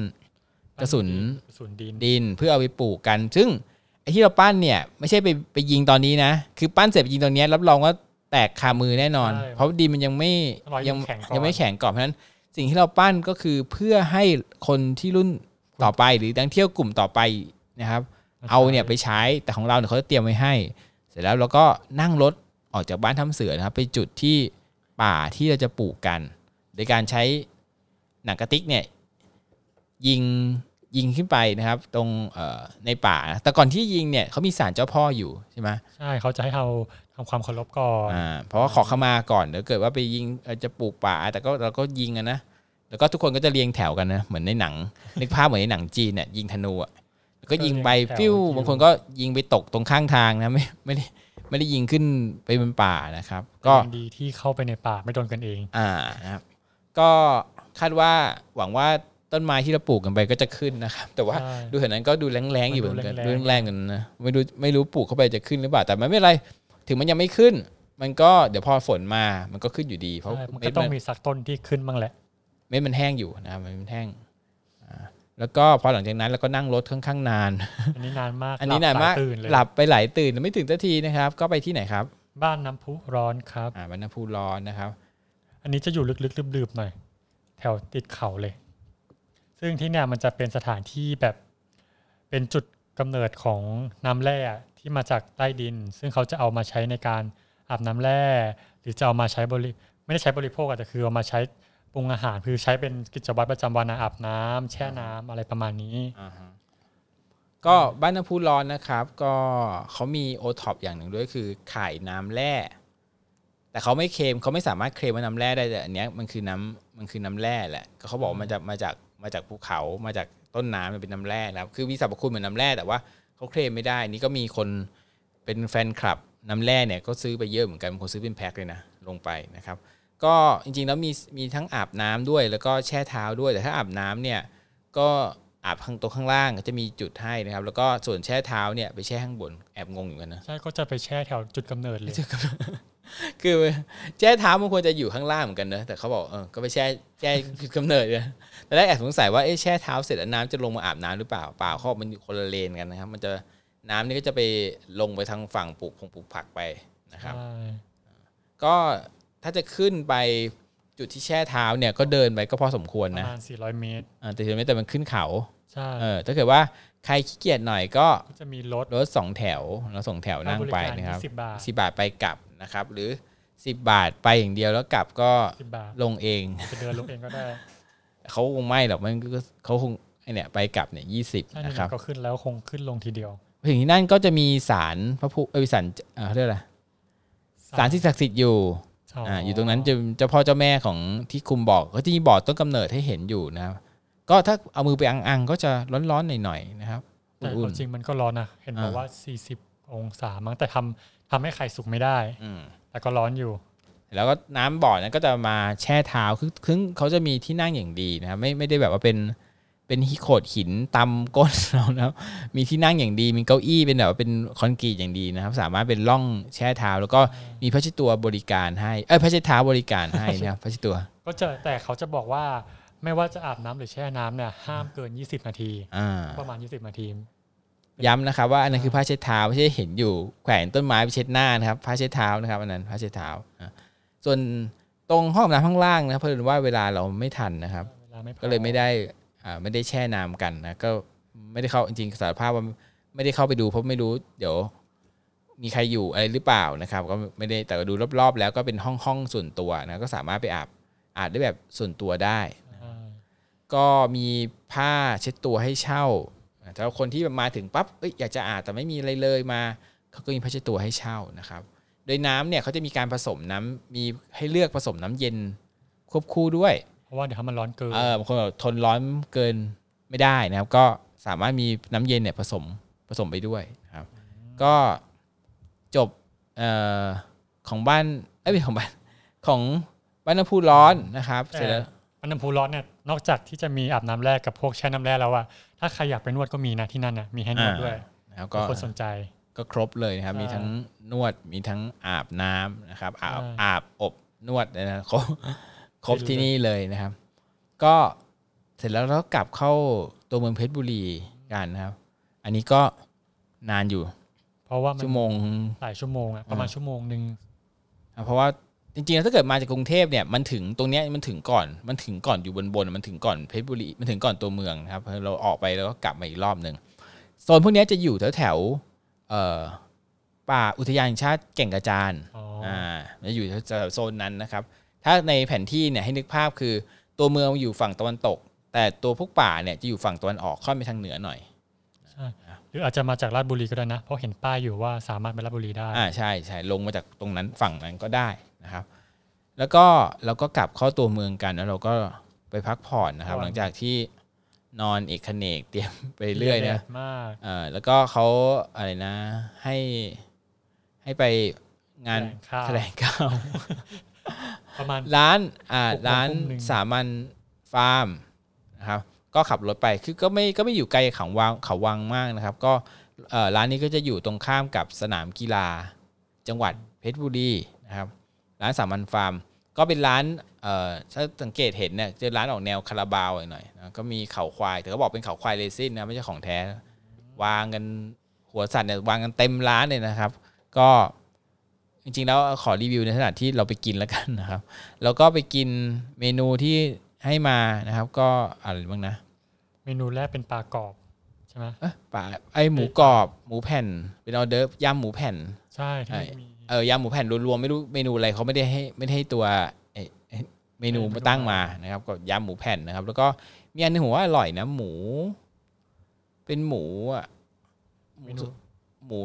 กระสุนกระสุนดินดินเพื่อเอาไปปลูกกัน ซึ่งไอ้ที่เราปั้นเนี่ย ไม่ใช่ไปไปยิงตอนนี้นะ คือปั้นเสร็จไปยิงตอนนี้ยรับรองว่า แตกคามือแน่นอน ใช่เพราะดินมันยังไม่รอยัยังแข็งก่อน ยังไม่แข็งก่อนเพราะฉะนั้น สิ่งที่เราปั้นก็คือเพื่อให้คนที่รุ่นต่อไปหรือนักเที่ยวกลุ่มต่อไปนะครับ เอาเนี่ยไปใช้แต่ของเราเนี่ยเขาจะเตรียมไว้ให้ เสร็จแล้วเราก็นั่งรถออกจากบ้านทำเสือนะครับ ไปจุดที่ป่าที่เราจะปลูกกัน โดยการใช้หนังกระติกเนี่ยยิงยิงขึ้นไปนะครับ ตรงเอ่อในป่านะแต่ก่อนที่ยิงเนี่ยเขามีศาลเจ้าพ่ออยู่ใช่ไหม ใช่เขาจะให้เรา ทำความเคารพก่อนอ่าเพราะว่าขอเข้ามาก่อนเดี๋ยวเกิดว่าไปยิงเอ่อจะปลูกป่า แต่ก็เราก็ยิงกันนะแล้วก็ทุกคนก็จะเรียงแถวกันนะเหมือนในหนังนึกภาพเหมือนในหนังจีนเนี่ยยิงธนูอะแล้วก็ยิงไปฟิวบางคนก็ยิงไปตกตรงข้างทางนะไม่ไม่ได้ไม่ได้ยิงขึ้นไปบนป่านะครับ ก็ยังดีที่เข้าไปในป่าไม่โดนกันเอง อ่านะครับ ก็คาดว่าหวังว่าต้นไม้ที่เราปลูกกันไปก็จะขึ้นนะครับ แต่ว่าใช่ดูเห็นนั้นก็ดูแรงๆอยู่เหมือนกันมันดูดูแรงๆแรงๆกันนะไม่รู้ไม่รู้ปลูกเข้าไปจะขึ้นหรือเปล่าแต่ไม่เป็นไร ถึงมันยังไม่ขึ้น มันก็เดี๋ยวพอฝนมามันก็ขึ้นอยู่ดี เพราะใช่มันเม็ก็ดต้อมังนมีสักต้นที่ขึ้นบ้างแหละเม็ดมันแห้งอยู่นะครับมันแห้งอ่าแล้วก็พอหลังจากนั้นเราก็นั่งรถค่อนข้างนาน อันนี้นานมาก อันนี้นานมากหลับหลยตื่นเลยหลับไปหลายตื่นไม่ถึงนาทีนะครับ ก็ไปที่ไหนครับ บ้านน้ำพุร้อนครับอ่าบรรณภูร้อนนะครับ อันนี้จะอยู่ลึกๆลืบๆหน่อย แถวติดเขาเลย ซึ่งที่เนี่ยมันจะเป็นสถานที่แบบเป็นจุดกำเนิดของน้ำแร่ ที่มาจากใต้ดิน ซึ่งเขาจะเอามาใช้ในการอาบน้ำแร่หรือจะเอามาใช้บริไม่ได้ใช้บริโภคอะแต่คือเอามาใช้ปรุงอาหารคือใช้เป็นกิจวัตรประจำวันอาบน้ำแช่น้ำอะไรประมาณนี้ก็บ้านน้ำพุร้อนนะครับ ก็เขามีโอท็อปอย่างหนึ่งด้วยคือขายน้ำแร่แต่เขาไม่เคลมเขาไม่สามารถเคลมว่าน้ำแร่ได้แต่อันเนี้ยมันคือน้ำมันคือน้ำแร่แหละก็เขาบอกมันจะมาจากมาจากภูเขามาจากต้นน้ำมันเป็นน้ำแร่นะครับคือมีสรรพคุณเหมือนน้ำแร่แต่ว่า เขาเคลมไม่ได้ นี่ก็มีคนเป็นแฟนคลับน้ำแร่เนี่ยก็ซื้อไปเยอะเหมือนกันบางคนซื้อเป็นแพ็คเลยนะลงไปนะครับ ก็จริงๆแล้วมีมีทั้งอาบน้ำด้วย แล้วก็แช่เท้าด้วยแต่ถ้าอาบน้ำเนี่ยก็อาบข้างตรงข้างล่างก็จะมีจุดให้นะครับ แล้วก็ส่วนแช่เท้าเนี่ยไปแช่ข้างบนแอบงงอยู่กันนะใช่ก็จะไปแช่แถวจุดกำเนิดเลย คือแช่เท้ามันควรจะอยู่ข้างล่างเหมือนกันนะแต่เขาบอกเออก็ไปแช่แช่จุดกำเนิดเลยแต่แรกแอบสงสัยว่าเอ๊ะแช่เท้าเสร็จแล้วน้ำจะลงมาอาบน้ำหรือเปล่าเปล่าเขาบอกมันอยู่คนละเลนกันนะครับ มันจะน้ำนี่ก็จะไปลงไปทางฝั่งปลูกพงปลูกผักไปนะครับใช่ก็ถ้าจะขึ้นไปจุดที่แช่เท้าเนี่ยก็เดินไปก็พอสมควรประนะมาณ400 เมตรอ่าแต่ถึงแม้แต่มันขึ้นเขาใช่เออถ้าเกิดว่าใครขี้เกียจหน่อยก็ก็จะมีรถรถสองแถวเราสองแถวนั่งไปนะครับสิบบาทสิบาทไปกลับ นะครับ หรือ 10 บาทไปอย่างเดียวแล้วกลับก็สิบบาทลงเอง จะเดินลงเองก็ได้เขาคงไม่หรอกมันก็เขาคงไอเนี่ยไปกลับเนี่ยยี่สิบใช่นะนี่ครับก็ขึ้นแล้วคงขึ้นลงทีเดียวไปถึงที่นั่นก็จะมีศาลพระพุเอยศาลเอ่อเขาเรียกอะไรศาลที่ศักดิ์สิทธิ์อยู่อ่าอยู่ตรงนั้นจะเจ้าพ่อเจ้าแม่ของที่คุมบอกก็จะมีบอกต้นกำเนิดให้เห็นอยู่นะครับ ก็ถ้าเอามือไปอังๆก็จะร้อนๆหน่อยๆนะครับแต่อุ่นจริงๆมันก็ร้อนนะ เห็นบอกอ่าว่า40 องศามั้งแต่ทำทำให้ไข่สุกไม่ได้ๆอืมแต่ก็ร้อนอยู่ แล้วก็น้ำบ่อนั้นก็จะมาแช่เท้าคือคือเขาจะมีที่นั่งอย่างดีนะครับไม่ไม่ได้แบบว่าเป็นเป็นหิโขดหินตำก้นเรานะครับมีที่นั่งอย่างดี มีเก้าอี้เป็นแบบว่าเป็นคอนกรีตอย่างดีนะครับ สามารถเป็นร่องแช่เท้า แล้วก็มีผ้าเช็ดตัวบริการให้ เอ้ยผ้าเช็ดเท้าบริการให้นะครับผ้าเช็ดตัว ก็จะแต่เขาจะบอกว่าไม่ว่าจะอาบน้ำหรือแช่น้ำเนี่ยห้ามเกิน 20 นาทีอ่าประมาณ 20 นาที ย้ำนะครับ ว่าอันนั้นคือผ้าเช็ดเท้าไม่ใช่เห็นอยู่แขวนต้นไม้ไปเช็ดหน้านะครับผ้าเช็ดเท้านะครับอันนั้นผ้าเช็ดเท้าอะส่วนตรงห้องน้ำข้างล่างนะครับเพิ่นว่าเวลาเราไม่ทันนะครับเวลาไม่พอก็เลยไม่ได้อ่าไม่ได้แช่น้ำกันนะก็ไม่ได้เข้าจริงๆสารภาพว่าไม่ได้เข้าไปดูเพราะไม่รู้เดี๋ยวมีใครอยู่อะไรหรือเปล่านะครับ ก็ไม่ได้แต่ก็ดูรอบๆ แล้วก็เป็นห้องห้องส่วนตัวนะก็สามารถไปอาบอาบได้แบบส่วนตัวได้ใช่ก็มีผ้าเช็ดตัวให้เช่า แต่ว่าคนที่มาถึงปั๊บเอ้ยอยากจะอาบแต่ไม่มีอะไรเลยมาเขาก็มีผ้าเช็ดตัวให้เช่านะครับ โดยน้ำเนี่ยเขาจะมีการผสมน้ำมีให้เลือกผสมน้ำเย็นควบคู่ด้วย เพราะว่าเดี๋ยวถ้ามันร้อนเกินเออบางคนแบบทนร้อนเกินไม่ได้นะครับ ก็สามารถมีน้ำเย็นเนี่ยผสมผสมไปด้วยนะครับ ก็จบเอ่อของบ้านเอ้ยไม่ของบ้านของบ้านน้ำพุร้อนนะครับเสร็จแล้วมันน้ำพุร้อนเนี่ยนอกจากที่จะมีอาบน้ำแร่กับพวกแช่น้ำแร่แล้วอะ ถ้าใครอยากไปนวดก็มีนะที่นั่นนะมีให้นวดด้วยนะครับก็ก็คนสนใจก็ครบเลยนะครับใช่มีทั้งนวดมีทั้งอาบน้ำนะครับ อาบใช่อาบอบนวดนะครบครบที่ที่เลยนี่เลยนะครับ ก็เสร็จแล้วเราก็กลับเข้าตัวเมืองเพชรบุรีกันนะครับ อันนี้ก็นานอยู่ เพราะว่ามันชั่วโมงหลายชั่วโมงอะประมาณชั่วโมงหนึ่งอะเพราะว่า จริงๆแล้วถ้าเกิดมาจากกรุงเทพเนี่ยมันถึงตรงเนี้ยมันถึงก่อนมันถึงก่อนอยู่บนบนๆมันถึงก่อนเพชรบุรีมันถึงก่อนตัวเมืองนะครับเราออกไปแล้วก็กลับมาอีกรอบหนึ่งโซนพวกเนี้ยจะอยู่แถวแถวๆเอ่อป่าอุทยานแห่งชาติแก่งกระจานอ๋อออ่าจะอยู่แถวๆโซนนั้นนะครับ ถ้าในแผนที่เนี่ยให้นึกภาพคือตัวเมืองอยู่ฝั่งตะวันตก แต่ตัวพวกป่าเนี่ยจะอยู่ฝั่งตะวันออกค่อนไปทางเหนือหน่อยใช่หรืออาจจะมาจากราชบุรีก็ได้นะ เพราะเห็นป้ายอยู่ว่าสามารถไปราชบุรีได้อ่าใช่ใช่ลงมาจากตรงนั้นฝั่งนั้นก็ได้ นะครับ แล้วก็เราก็กลับเข้าตัวเมืองกันแล้วเราก็ไปพักผ่อนนะครับผ่อนหลังจากที่นอนเอกเขนกเตรียมไปเรื่อยแดนะดมากเอ่าแล้วก็เขาอะไรนะ ให้ให้ไปงานแถแถลลงงข่าวข่าวประมาณร้านอ่าหกโมงร้านทุ่มหนึ่งสามัญฟาร์มนะครับ ก็ขับรถไปคือก็ไม่ก็ไม่อยู่ไกลเขาวังเขาวังมากนะครับ ก็เอ่อร้านนี้ก็จะอยู่ตรงข้ามกับสนามกีฬา จังหวัดเพชรบุรีนะครับ ร้านสามัญฟาร์ม ก็เป็นร้านเอ่อถ้าสังเกตเห็นเนี่ยจะร้านออกแนวคาราบาวหน่อยนะก็มีเขาควาย แต่เขาบอกเป็นเขาควายเรซินนะไม่ใช่ของแท้ วางกันหัวสัตว์เนี่ยวางกันเต็มร้านเลยนะครับ ก็จริงๆแล้วขอรีวิวในขณะที่เราไปกินแล้วกันนะครับ แล้วก็ไปกินเมนูที่ให้มานะครับ ก็อะไรบ้างนะ เมนูแรกเป็นปลากรอบใช่ไหมเอ้ยป่าไอหมูกรอบ หมูแผ่น เป็นออเดิร์ฟยำหมูแผ่น ใช่ที่ใช่มี เออยำหมูแผ่นรวมๆไม่รู้เมนูอะไรเขาไม่ได้ให้ไม่ได้ให้ตัวไอ้ไอ้เมนูมาตั้งมานะครับก็ยำหมูแผ่นนะครับ แล้วก็มีอันหนึงผมว่าอร่อยนะ หมู เป็นหมูอะหเมมูนูหมู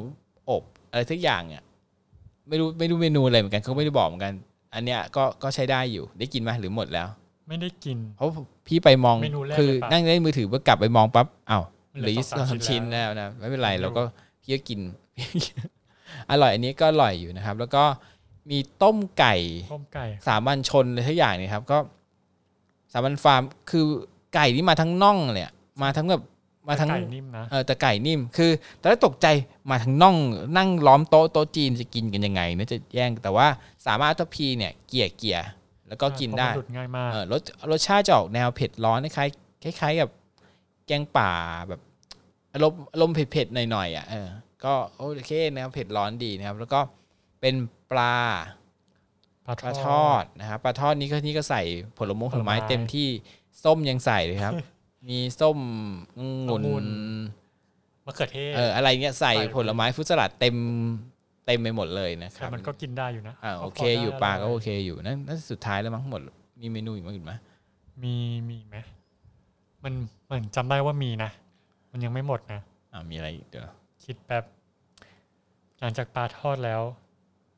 อบอะไรสักอย่างอะไม่รู้ไม่รู้เมนูอะไรเหมือนกันเขาไม่ได้บอกเหมือนกัน อันเนี้ยก็ก็ใช้ได้อยู่ได้กินไหมหรือหมดแล้ว ไม่ได้กิน เพราะพี่ไปมองเมนูแรกคือเลยปะนั่งเล่นมือถือเพื่อกลับไปมองปั๊บอ้าวมันเหเหลืรือออีกสสององสามสามชิ้นชิ้นแล้แล้ววนะไม่เป็นไรไม่รู้เราก็พี่ก็กิน อร่อยอันนี้ก็อร่อยอยู่นะครับ แล้วก็มีต้มไก่ต้มไก่สามัญชนเลยทุกอย่างเนี่ยครับก็สามัญฟาร์มคือไก่นี่มาทั้งน่องเลยอะมาทั้งแบบมาทั้งไก่นิ่มนะเออแต่ไก่นิ่มคือตอนแรกตกใจมาทั้งน่อง นั่งล้อมโต๊ะโต๊ะจีนจะกินกันยังไงเนี่ยจะแย่งแต่ว่าสามารถเอาทัพพีเนี่ยเกี่ยเกี่ยแล้วก็กินได้เพราะมัหลุดง่ายมากเออรสรสชาติจะออกแนวเผ็ดร้อนคล้ายๆคล้ายๆกับแกงป่าแบบอารมณ์อารมณ์เผ็ดๆหน่อยๆอะเออ ก็โอเคนะครับเผ็ดร้อนดีนะครับ แล้วก็เป็นปลาปลาปลาททออดดนะครับปลาทอดนี้ก็นี่ก็ใส่ผลมงผผลลไม้ไม้เต็มที่ส้มยังใส่เลยครับ มีส้มองุ่นองุ่นมะเขือเทศเอออะไรเงี้ยใส่ใส่ผลไม้ฟรุตสลัดเต็มเต็มไปหมดเลยนะคแต่รับมันก็กินได้อยู่นะอ่าโอเคพได้อยู่ปลาก็ร่ยโอเคอยู่นั่นนั่นสุดท้ายแล้วมั้งหมด มีเมนูอีกมั้งอีกไหมมีมีไหมมันเหมือนจำได้ว่ามีนะ มันยังไม่หมดนะอ่ามีอะไรอีกเดี๋ยวคิดแบบ หลังจากปลาทอดแล้ว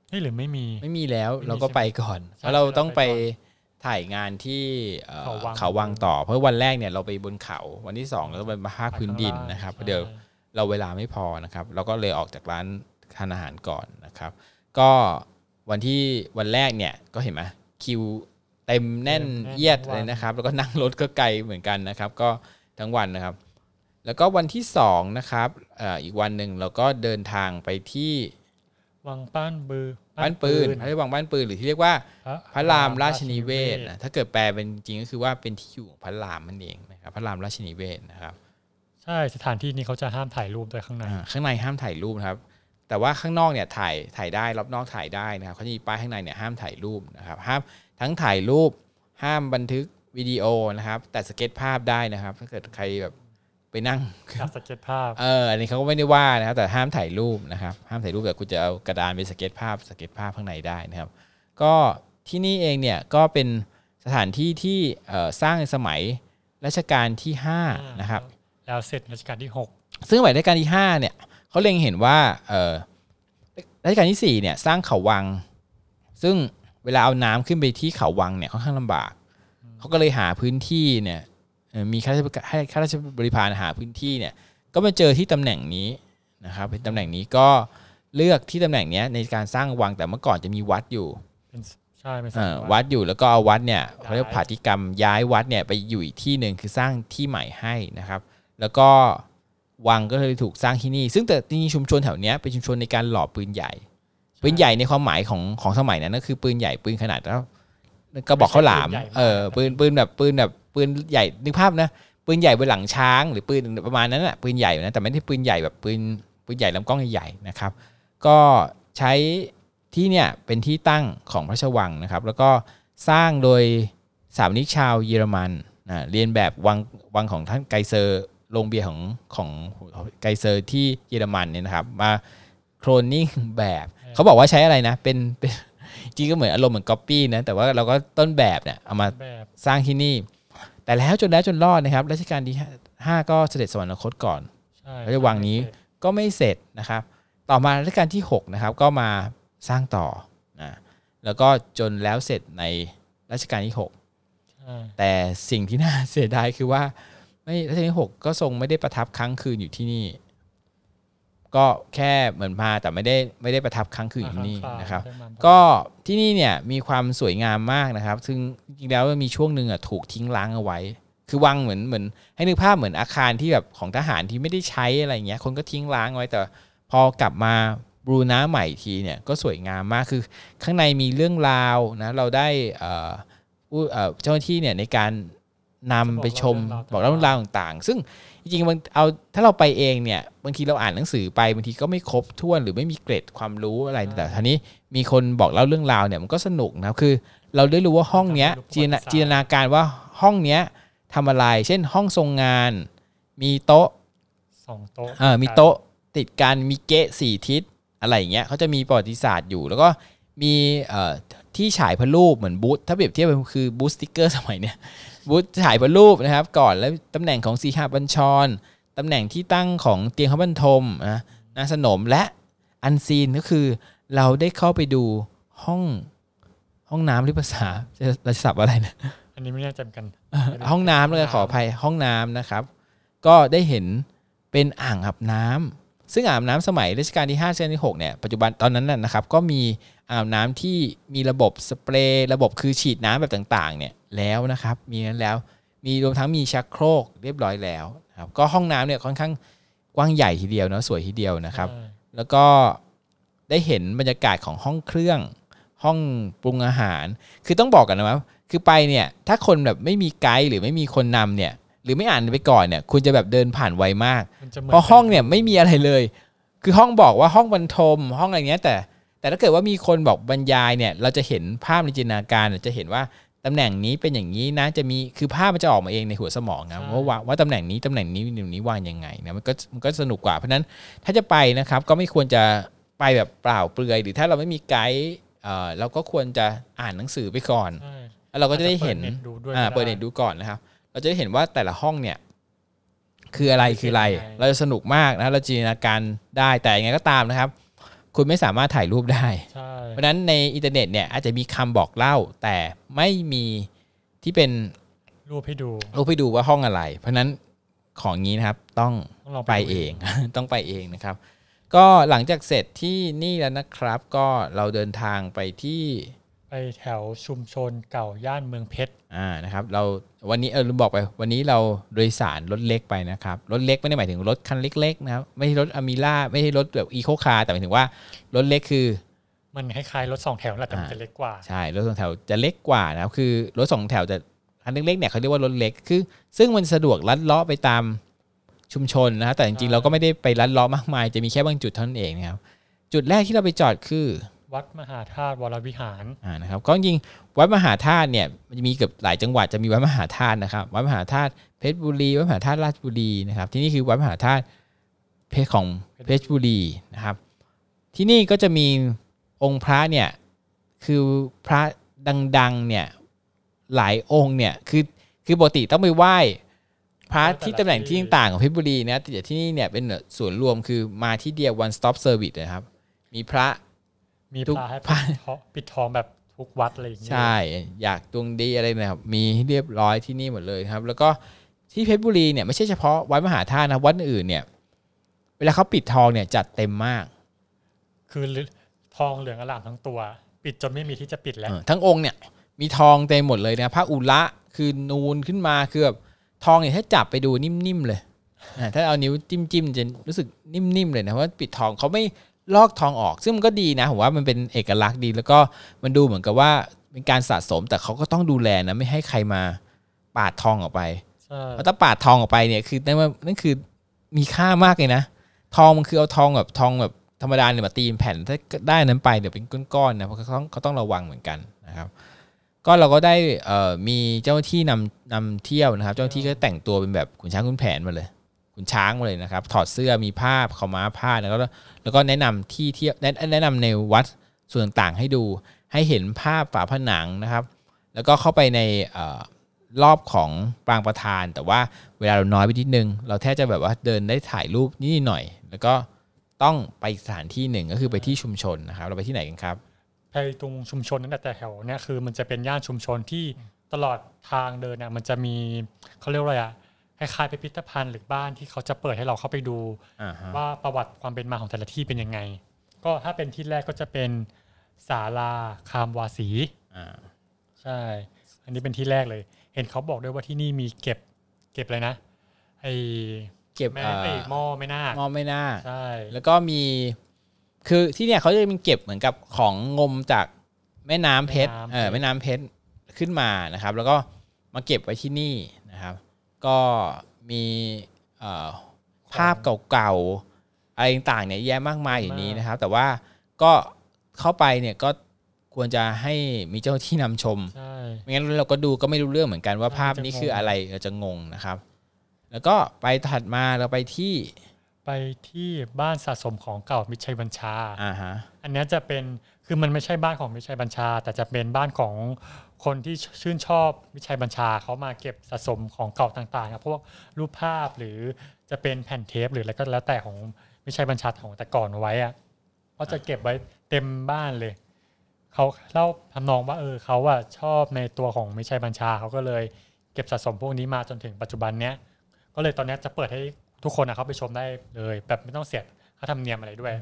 เฮ้ยหรือไม่มี ไม่มีแล้วไม่มีเราก็ไปก่อนใช่เพราะเราใช่ต้องไปเราไปก่ถ่ายงานที่เอ่อเขาวังเขาวังต่อ เพราะวันแรกเนี่ยเราไปบนเขาวันที่สองเราก็ไปมาภาคพื้นดินนะครับใช่เดี๋ยวเราเวลาไม่พอนะครับ เราก็เลยออกจากร้านทานอาหารก่อนนะครับ ก็วันที่วันแรกเนี่ยก็เห็นไหมคิวเต็มแน่นเอียดเลยนะครับ แล้วก็นั่งรถก็ไกลเหมือนกันนะครับ ก็ทั้งวันนะครับ แล้วก็วันที่สองนะครับเอ่ออีกวันหนึ่งเราก็เดินทางไปที่วังป้านบือบ้านปืนเขาเรียกวังบ้านปืนหรือที่เรียกว่า พระรามราชนิเวศนะถ้าเกิดแปลเป็นจริงก็คือว่าเป็นที่อยู่ของพระรามนั่นเองนะครับพระรามราชนิเวศนะครับ ใช่สถานที่นี้เขาจะห้ามถ่ายรูปด้วยข้างในอ่าข้างในห้ามถ่ายรูปนะครับ แต่ว่าข้างนอกเนี่ยถ่ายถ่ายได้รอบนอกถ่ายได้นะครับเขาจะมีป้ายข้างในเนี่ยห้ามถ่ายรูปนะครับห้ามทั้งถ่ายรูปห้ามบันทึกวิดีโอนะครับ แต่สเก็ตภาพได้นะครับ ถ้าเกิดใครแบบ ไปนั่งกับสเก็ตภาพเอออันนี้เขาก็ไม่ได้ว่านะครับแต่ห้ามถ่ายรูปนะครับห้ามถ่ายรูปแต่คุณจะเอากระดานไปสเก็ตภาพสเก็ตภาพข้างในได้นะครับ ก็ที่นี่เองเนี่ยก็เป็นสถานที่ที่เอ่อสร้างในสมัยรัชกาลที่5นะครับแล้วเสร็จรัชกาลที่หกซึ่งสมัยรัชกาลที่5เนี่ยเขาเล็งเห็นว่าเอ่อรัชกาลที่4เนี่ยสร้างเขาวัง ซึ่งเวลาเอาน้ำขึ้นไปที่เขาวังเนี่ยค่อนข้างลำบากเขาก็เลยหาพื้นที่เนี่ยเอ่อ มีข้าราชการให้ข้าราชบริพารหาพื้นที่เนี่ยก็มาเจอที่ตำแหน่งนี้นะครับเป็นตำแหน่งนี้ก็เลือกที่ตำแหน่งเนี้ยในการสร้างวังแต่เมื่อก่อนจะมีวัดอยู่เป็นใช่เป็นสเอ่มัอยวัวัดดอยู่แล้วก็เอาวัดเนี่ยเขาเรียกย้ายผาธิกรรมย้ายวัดเนี่ยไปอยู่อีกที่หนึ่งคือสร้างที่ใหม่ให้นะครับ แล้วก็วังก็เลยถูกสร้างที่นี่ ซึ่งแต่จริงๆชุมชนแถวเนี้ยเป็นชุมชนในการหล่อปืนใหญ่ปืนใหญ่ในความหมายของของสมัยนั้นก็คือปืนใหญ่ปืนขนาดแล้ว ก็บอกข้าวหลาม เออปืนปืนแบบปืนแบบปืนใหญ่นึกภาพนะปืนใหญ่บนหลังช้าง หรือปืนประมาณนั้นแหะปืนใหญ่นะแต่ไม่ได้ปืนใหญ่แบบปืนปืนใหญ่ลำกล้องใหญ่ๆนะครับ ก็ใช้ที่เนี่ยเป็นที่ตั้งของพระราชวังนะครับ แล้วก็สร้างโดยสถามนิกชาวเยอรมันนะเรียนแบบวังวังของท่านไกเซอร์โรงเบียร์ของของไกเซอร์ที่เยอรมันเนี่ยนะครับ มาโคลนนิ่งแบบ เขาบอกว่าใช้อะไรนะ เป็นเป็น จริงก็เหมือนอารมณ์เหมือนก๊อปปี้นะแต่ว่าเราก็ต้นแบบเนี่ยเอามาแบบสร้างที่นี่ แต่แล้วจนแล้วจนรอดนะครับรัชกาลที่ห้าก็เสด็จสวรรคตก่อนใช่พระราชวังนี้ก็ไม่เสร็จนะครับ ต่อมารัชกาลที่6นะครับก็มาสร้างต่อนะแล้วก็จนแล้วเสร็จในรัชกาลที่6ใช่แต่สิ่งที่น่าเสียดายคือว่าไม่รัชกาลที่6ก็ทรงไม่ได้ประทับค้างคืนอยู่ที่นี่ ก็แค่เหมือนมาแต่ไม่ได้ไม่ได้ประทับค้างคืนอยู่ที่นี่นะครับได้มาก็ที่นี่เนี่ยมีความสวยงามมากนะครับ ซึ่งจริงๆแล้วมันมีช่วงหนึ่งอะถูกทิ้งร้างเอาไว้ คือวังเหมือนเหมือน ให้นึกภาพเหมือนอาคารที่แบบของทหารที่ไม่ได้ใช้อะไรเงี้ย คนก็ทิ้งร้างไว้แต่พอกลับมาบรูน้าใหม่ทีเนี่ยก็สวยงามมากคือข้างในมีเรื่องราวนะเราได้เอ่อผู้เอ่อเจ้าหน้าที่เนี่ยในการ นำไปชมบอกเล่าเรื่องราวต่างๆ ซึ่งจริงๆมันเอาถ้าเราไปเองเนี่ยบางทีเราอ่านหนังสือไปบางทีก็ไม่ครบถ้วนหรือไม่มีเกร็ดความรู้อะไรแต่ทีนี้มีคนบอกเล่าเรื่องราวเนี่ยมันก็สนุกนะครับคือ เราได้รู้ว่าห้องเนี้ยจินตนาจินตนาการว่าห้องเนี้ยทำอะไร เช่นห้องทรงงาน มีโต๊ะสองโต๊ะเออมีโต๊ะติดกันมีเกะสี่ทิศอะไรอย่างเงี้ยเขาจะมีประวัติศาสตร์อยู่ แล้วก็มีเอ่อที่ฉายพระรูปเหมือนบูธถ้าเปรียบเทียบมันคือบูธสติกเกอร์สมัยเนี้ย บูธฉายพระรูปนะครับ ก่อนแล้วตำแหน่งของสีหาบัญชรตำแหน่งที่ตั้งของเตียงพระบรรทมนะนาสนมและอันซีนก็คือ เราได้เข้าไปดูห้องห้องน้ำหรือภาษาจะเราจะสับอะไรนะอันนี้ไม่แน่ใจเหมือนกัน ห้องน้ำเลยขออภัยห้องน้ำนะครับ ก็ได้เห็นเป็นอ่างอาบน้ำซึ่งอ่างอาบน้ำสมัยรัชกาลที่5รัชกาลที่6เนี่ยปัจจุบันตอนนั้นน่ะนะครับ ก็มีอ่างอาบน้ำที่มีระบบสเปรย์ระบบคือฉีดน้ำแบบต่าง ๆ เนี่ย แล้วนะครับมีนั้นแล้วมีรวมทั้งมีชักโครกเรียบร้อยแล้วนะครับก็ห้องน้ำเนี่ยค่อนข้างกว้างใหญ่ทีเดียวเนาะสวยทีเดียวนะครับใช่แล้วก็ได้เห็นบรรยากาศของห้องเครื่อง ห้องปรุงอาหาร คือต้องบอกกันนะว่าคือไปเนี่ยถ้าคนแบบไม่มีไกด์หรือไม่มีคนนำเนี่ย หรือไม่อ่านไปก่อนเนี่ย คุณจะแบบเดินผ่านไวมากมันจะหมืนเพราะห้องเนี่ยไม่มีอะไรเลย คือห้องบอกว่าห้องบรรทม ห้องอะไรเงี้ยแต่ แต่ถ้าเกิดว่ามีคนบอกบรรยายเนี่ย เราจะเห็นภาพในจินตนาการจะเห็นว่า ตำแหน่งนี้เป็นอย่างนี้นะจะมีคือภาพมันจะออกมาเองในหัวสมองนะว่าว่าว่าตำแหน่งนี้ตำแหน่งนี้ตำแหน่งนี้วางยังไงนะมันก็มันก็สนุกกว่าเพราะฉะนั้นถ้าจะไปนะครับก็ไม่ควรจะไปแบบเปล่าเปลือย หรือถ้าเราไม่มีไกด์เอ่อเราก็ควรจะอ่านหนังสือไปก่อนใช่แล้วเราก็จะได้เห็นอาจจะเปิดเน็ตดูด้วยอ่าก็ได้เปิดเน็ตดูก่อนนะครับ เราจะได้เห็นว่าแต่ละห้องเนี่ย คืออะไรคืออะไรเป็นยังไงเราจะสนุกมากนะเราจินตนาการได้แต่ยังไงก็ตามนะครับ คุณไม่สามารถถ่ายรูปได้ใช่ เพราะฉะนั้นในอินเทอร์เน็ตเนี่ยอาจจะมีคำบอกเล่า แต่ไม่มีที่เป็นรูปให้ดูรูปให้ดูว่าห้องอะไร เพราะฉะนั้นของนี้นะครับต้องต้องลองไปดูเองต้องไปเองนะครับ ก็หลังจากเสร็จที่นี่แล้วนะครับ ก็เราเดินทางไปที่ไปแถวชุมชนเก่าย่านเมืองเพชรอ่านะครับ เราวันนี้เออลืมบอกไป วันนี้เราโดยสารรถเล็กไปนะครับรถเล็กไม่ได้หมายถึงรถคันเล็ก ๆ นะครับ ไม่ใช่รถอ m มิล่าไม่ใช่รถแบบอีโคคาร์แต่หมายถึงว่ารถเล็กคือ มันคล้ายๆรถสองแถวแหละแต่มันอ่าจะเล็กกว่าใช่รถสองแถวจะเล็กกว่านะครับคือรถสองแถวจะคันเล็กๆเนี่ยเขาเรียกว่ารถเล็กคือ ซึ่งมันสะดวกลัดเลาะไปตามชุมชนนะครับแต่จริงๆเราก็ไม่ได้ไปลัดเลาะมากมาย จะมีแค่บางจุดเท่านั้นเองนะครับจุดแรกที่เราไปจอดคือ วัดมหาธาตุวรวิหารอ่านะครับก็จริงๆวัดมหาธาตุเนี่ยมันจะมีเกือบหลายจังหวัดจะมีวัดมหาธาตุนะครับวัดมหาธาตุเพชรบุรีวัดมหาธาตุราชบุรีนะครับ ที่นี่คือวัดมหาธาตุเพชรของเพชรบุรีนะครับ ที่นี่ก็จะมี องค์พระเนี่ยคือพระดังๆเนี่ยหลายองค์เนี่ยคือคือปกติต้องไปไหว้พระที่ตำแหน่งที่ต่างๆของเพชรบุรีนะแต่ที่นี่เนี่ยเป็นส่วนย์รวมคือมาที่เดียว one stop service นะครับ มีพระมีทุกพระให้พระปิดทองปิดทองแบบทุกวัดอะไรอย่างเงี้ยใช่ อยากดวงดีอะไรนะครับมีให้เรียบร้อยที่นี่หมดเลยครับ แล้วก็ที่เพชรบุรีเนี่ยไม่ใช่เฉพาะวัดมหาธาตุนะวัดอื่นเนี่ย เวลาเขาปิดทองเนี่ยจัดเต็มมาก คือ ทองเหลืองอลามทั้งตัว ปิดจนไม่มีที่จะปิดแล้วเออทั้งองค์เนี่ย มีทองเต็มหมดเลยนะพระอุระคือนูนขึ้นมาคือแบบทองเนี่ยถ้าจับไปดูนิ่มๆเลยอ่าถ้าเอานิ้วจิ้มๆจะรู้สึกนิ่มๆเลยนะเพราะว่าปิดทองเขาไม่ลอกทองออก ซึ่งมันก็ดีนะผมว่ามันเป็นเอกลักษณ์ดี แล้วก็มันดูเหมือนกับว่าเป็นการสะสมแต่เขาก็ต้องดูแลนะไม่ให้ใครมาปาดทองออกไปใช่เพราะถ้าปาดทองออกไปเนี่ยคือนั่นว่านั่นคือมีค่ามากเลยนะ ทองมันคือเอาทองแบบทองแบบ ธรรมดาเนี่ยมาตีเป็นแผ่นถ้าได้นั้นไปเดี๋ยวเป็นก้อนๆนะเพราะเขาต้องเขาต้องระวังเหมือนกันนะครับ ก็เราก็ได้มีเจ้าที่นำนำเที่ยวนะครับ เจ้าที่ก็แต่งตัวเป็นแบบขุนช้างขุนแผนมาเลยขุนช้างมาเลยนะครับ ถอดเสื้อมีผ้าขาวม้าผ้าแล้วก็แล้วก็แนะนำที่เที่ยวแนะนะนำในวัดส่วนต่างๆให้ดูให้เห็นภาพฝาผนังนะครับ แล้วก็เข้าไปในรอบของปรางประธาน แต่ว่าเวลาเราน้อยไปนิดนึง เราแทบจะแบบว่าเดินได้ถ่ายรูปนิดหน่อย แล้วก็ ต้องไปอีกสถานที่หนึ่งก็คือไปที่ชุมชนนะครับ เราไปที่ไหนกันครับไปตรงชุมชนนั่นแหละแต่แถวเนี้ยคือมันจะเป็นย่านชุมชนที่ตลอดทางเดินน่ะมันจะมีเขาเรียกว่าอะไรอะคล้ายๆพิพิธภัณฑ์หรือบ้านที่เขาจะเปิดให้เราเข้าไปดูอ่าฮะว่าประวัติความเป็นมาของแต่ละที่เป็นยังไง ก็ถ้าเป็นที่แรกก็จะเป็นศาลาคามวาสีอ่าใช่ อันนี้เป็นที่แรกเลย เห็นเขาบอกด้วยว่าที่นี่มีเก็บเก็บอะไรนะไอ เก็บแม่เอ่อไอหม้อไม่น่าหมอไม่น่า ใช่ แล้วก็มี คือที่เนี่ยเขาจะมีเก็บเหมือนกับของงมจากแม่น้ำเพชร เออแม่น้ำเพชรขึ้นมานะครับ แล้วก็มาเก็บไว้ที่นี่นะครับ ก็มีเอ่อภาพเก่าๆอะไรต่างๆเนี่ยแยะมากมายอยู่นี้นะครับ แต่ว่าก็เข้าไปเนี่ยก็ควรจะให้มีเจ้าหน้าที่นำชม ใช่ ไม่งั้นเราก็ดูก็ไม่รู้เรื่องเหมือนกันว่าใช่ภาพจะนี้งง คืออะไรเราจะงงนะครับ แล้วก็ไปถัดมาเราไปที่ไปที่บ้านสะสมของเก่ามิตรชัยบัญชาอ่าฮะอันเนี้ยจะเป็นคือมันไม่ใช่บ้านของมิตรชัยบัญชา แต่จะเป็นบ้านของคนที่ชื่นชอบมิตรชัยบัญชาเขามาเก็บสะสมของเก่าต่างๆครับพวกรูปภาพหรือจะเป็นแผ่นเทปหรืออะไรก็แล้วแต่ของมิตรชัยบัญชาของแต่ก่อนเอาไว้อะเขาจะเก็บไว้เต็มบ้านเลยเขาเล่าทำนองว่าเออเขาอะชอบในตัวของมิตรชัยบัญชาเขาก็เลย เก็บสะสมพวกนี้มาจนถึงปัจจุบันเนี้ย ก็เลยตอนเนี้ยจะเปิดให้ทุกคนอะเข้าไปชมได้เลย แบบไม่ต้องเสียค่าธรรมเนียมอะไรด้วย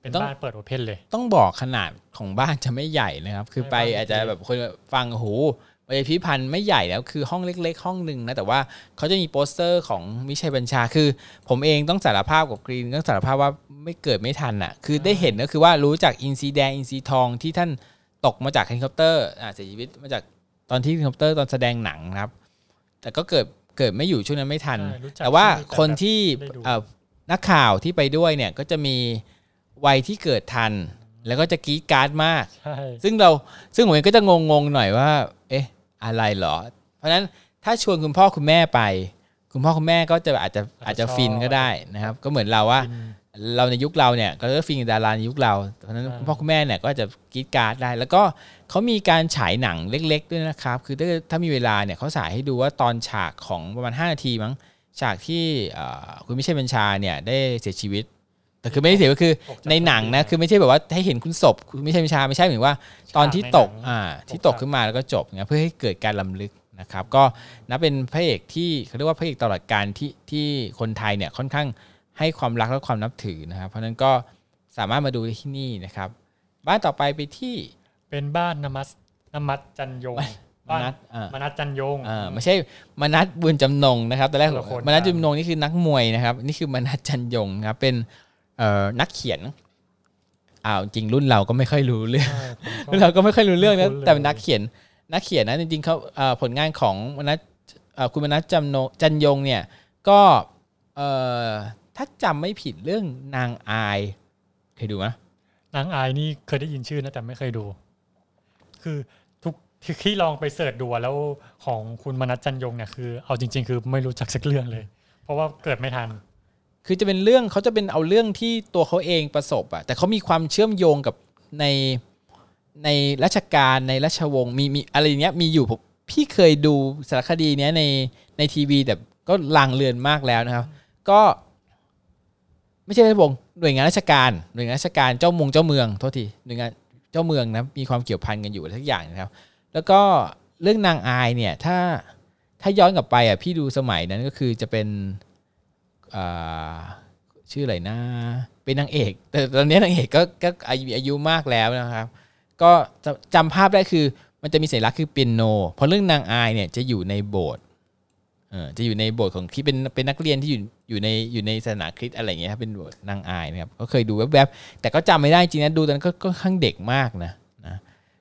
เป็นต้องบ้านเปิดโอเพนเลย ต้องบอกขนาดของบ้านจะไม่ใหญ่นะครับ คือไปไม่บ้านอาจจะเล็กแบบคนฟังหูไปพิพิธภัณฑ์ไม่ใหญ่แล้วคือห้องเล็ก ๆ ห้องหนึ่งนะแต่ว่าเขาจะมีโปสเตอร์ของมิตร ชัยบัญชาคือ ผมเองต้องสารภาพกับกรีนต้องสารภาพว่าไม่เกิดไม่ทันอะ คือได้เห็นก็คือว่ารู้จากอินทรีแดงอินทรีทองที่ท่านตกมาจากเฮลิคอปเตอร์อ่าเสียชีวิตมาจากตอนที่เฮลิคอปเตอร์ตอนแสดงหนังนะครับ แต่ก็เกิดเกิดไม่อยู่ช่วงนั้นไม่ทัน ใช่รู้จักแต่ว่าชื่อคนที่ได้ดู เอ่อนักข่าวที่ไปด้วยเนี่ยก็จะมีวัยที่เกิดทัน แล้วก็จะกรี๊ดกร๊าดมาก ใช่ซึ่งเราซึ่งผมเองก็จะงงๆหน่อยว่า เอ๊ะ อะไรเหรอ เพราะฉะนั้นถ้าชวนคุณพ่อคุณแม่ไป คุณพ่อคุณแม่ก็จะอาจจะอาจจะฟินก็ได้นะครับ ก็เหมือนเราว่า กรีน เราในยุคเราเนี่ยก็ฟินกับดาราในยุคเราเพราะฉะนั้นใช่คุณพ่อคุณแม่เนี่ยก็จะกรี๊ดกร๊าดได้ แล้วก็เขามีการฉายหนังเล็ก ๆ ด้วยนะครับ คือถ้าถ้ามีเวลาเนี่ยเขาฉายให้ดูว่าตอนฉากของประมาณ 5 นาทีมั้งฉากที่เอ่อคุณมิตร ชัยบัญชาเนี่ยได้เสียชีวิต แต่คือไม่ได้เสียก็คือออกจากในหนังนะคือไม่ใช่แบบว่าให้เห็นคุณศพคุณมิเชลบัญชาไม่ใช่เหมือนว่า ตอนที่ตกในหนังอ่าที่ตตกกขึ้นมาแล้วก็จบเงี้ยเพื่อให้เกิดการลำลึกนะครับ ก็นับเป็นพระเอกที่เขาเรียกว่าพระเอกตลอดการที่ที่คนไทยเนี่ยค่อนข้าง ให้ความรักและความนับถือนะครับ เพราะฉะนั้นก็สามารถมาดูได้ที่นี่นะครับ บ้านต่อไปไปที่เป็นบ้านนมัสนมัสจันยงมบ้านนัดอ่ามนัสจันยงอ่าไม่ใช่มนัดบุญจำนงนะครับตอนแรกคนละคนมนัดกันบุญจำนงนี่คือนักมวยนะครับ นี่คือมนัดจันยงนะครับเป็นเอ่อนักเขียนอ้าวจริงรุ่นเราก็ไม่ค่อยรู้เรื่องใช่ผมก็เราก็ไม่ค่อยรู้เรื่องไม่นะคุ้นเลยแต่เป็นนักเขียนนักเขียนนะจริงๆเขาเอ่อผลงานของมนัสเอ่อคุณมนัสจำโนจันยงเนี่ยก็เอ่อ ถ้าจำไม่ผิดเรื่องนางอาย เคยดูไหมนางอายนี่เคยได้ยินชื่อนะแต่ไม่เคยดู คือทุกที่ที่ลองไปเสิร์ชดูอะแล้วของคุณมนัสจันยงเนี่ยคือเอาจริง ๆ คือไม่รู้จักสักเรื่องเลย เพราะว่าเกิดไม่ทัน คือจะเป็นเรื่องเขาจะเป็นเอาเรื่องที่ตัวเขาเองประสบอะแต่เขามีความเชื่อมโยงกับในในราชการในราชวงศ์มีมีอะไรอย่างเงี้ยมีอยู่ผมพี่เคยดูสารคดีเนี้ยในในทีวีแต่ก็ลางเลือนมากแล้วนะครับ ก็ ไม่ใช่ราชวงศ์หน่วยงานราชการหน่วยงานราชการเจ้ามงเจ้าเมืองโทษทีหน่วยงานเจ้าเมืองนะมีความเกี่ยวพันกันอยู่อะไรสักอย่างนะครับ แล้วก็เรื่องนางอายเนี่ยถ้าถ้าย้อนกลับไปอะพี่ดูสมัยนั้นก็คือจะเป็นชื่ออะไรนะ เป็นนางเอก แต่ตอนนี้นางเอกก็ก็อายุอายุมากแล้วนะครับ ก็จะจำภาพได้คือมันจะมีสัญลักษณ์คือเปียโนเพราะเรื่องนางอายเนี่ยจะอยู่ในโบสถ์ จะอยู่ในบสถ์ของที่เป็นเป็นนักเรียนที่อยู่อยู่ในอยู่ในศาสนาคริสต์อะไรเงี้ยครับเป็นบสถ์นางอายนะครับก็เคยดูแวบๆแต่ก็จำไม่ได้จริงนะดูตอนนั้นก็ค่อนข้างเด็กมากนะนะ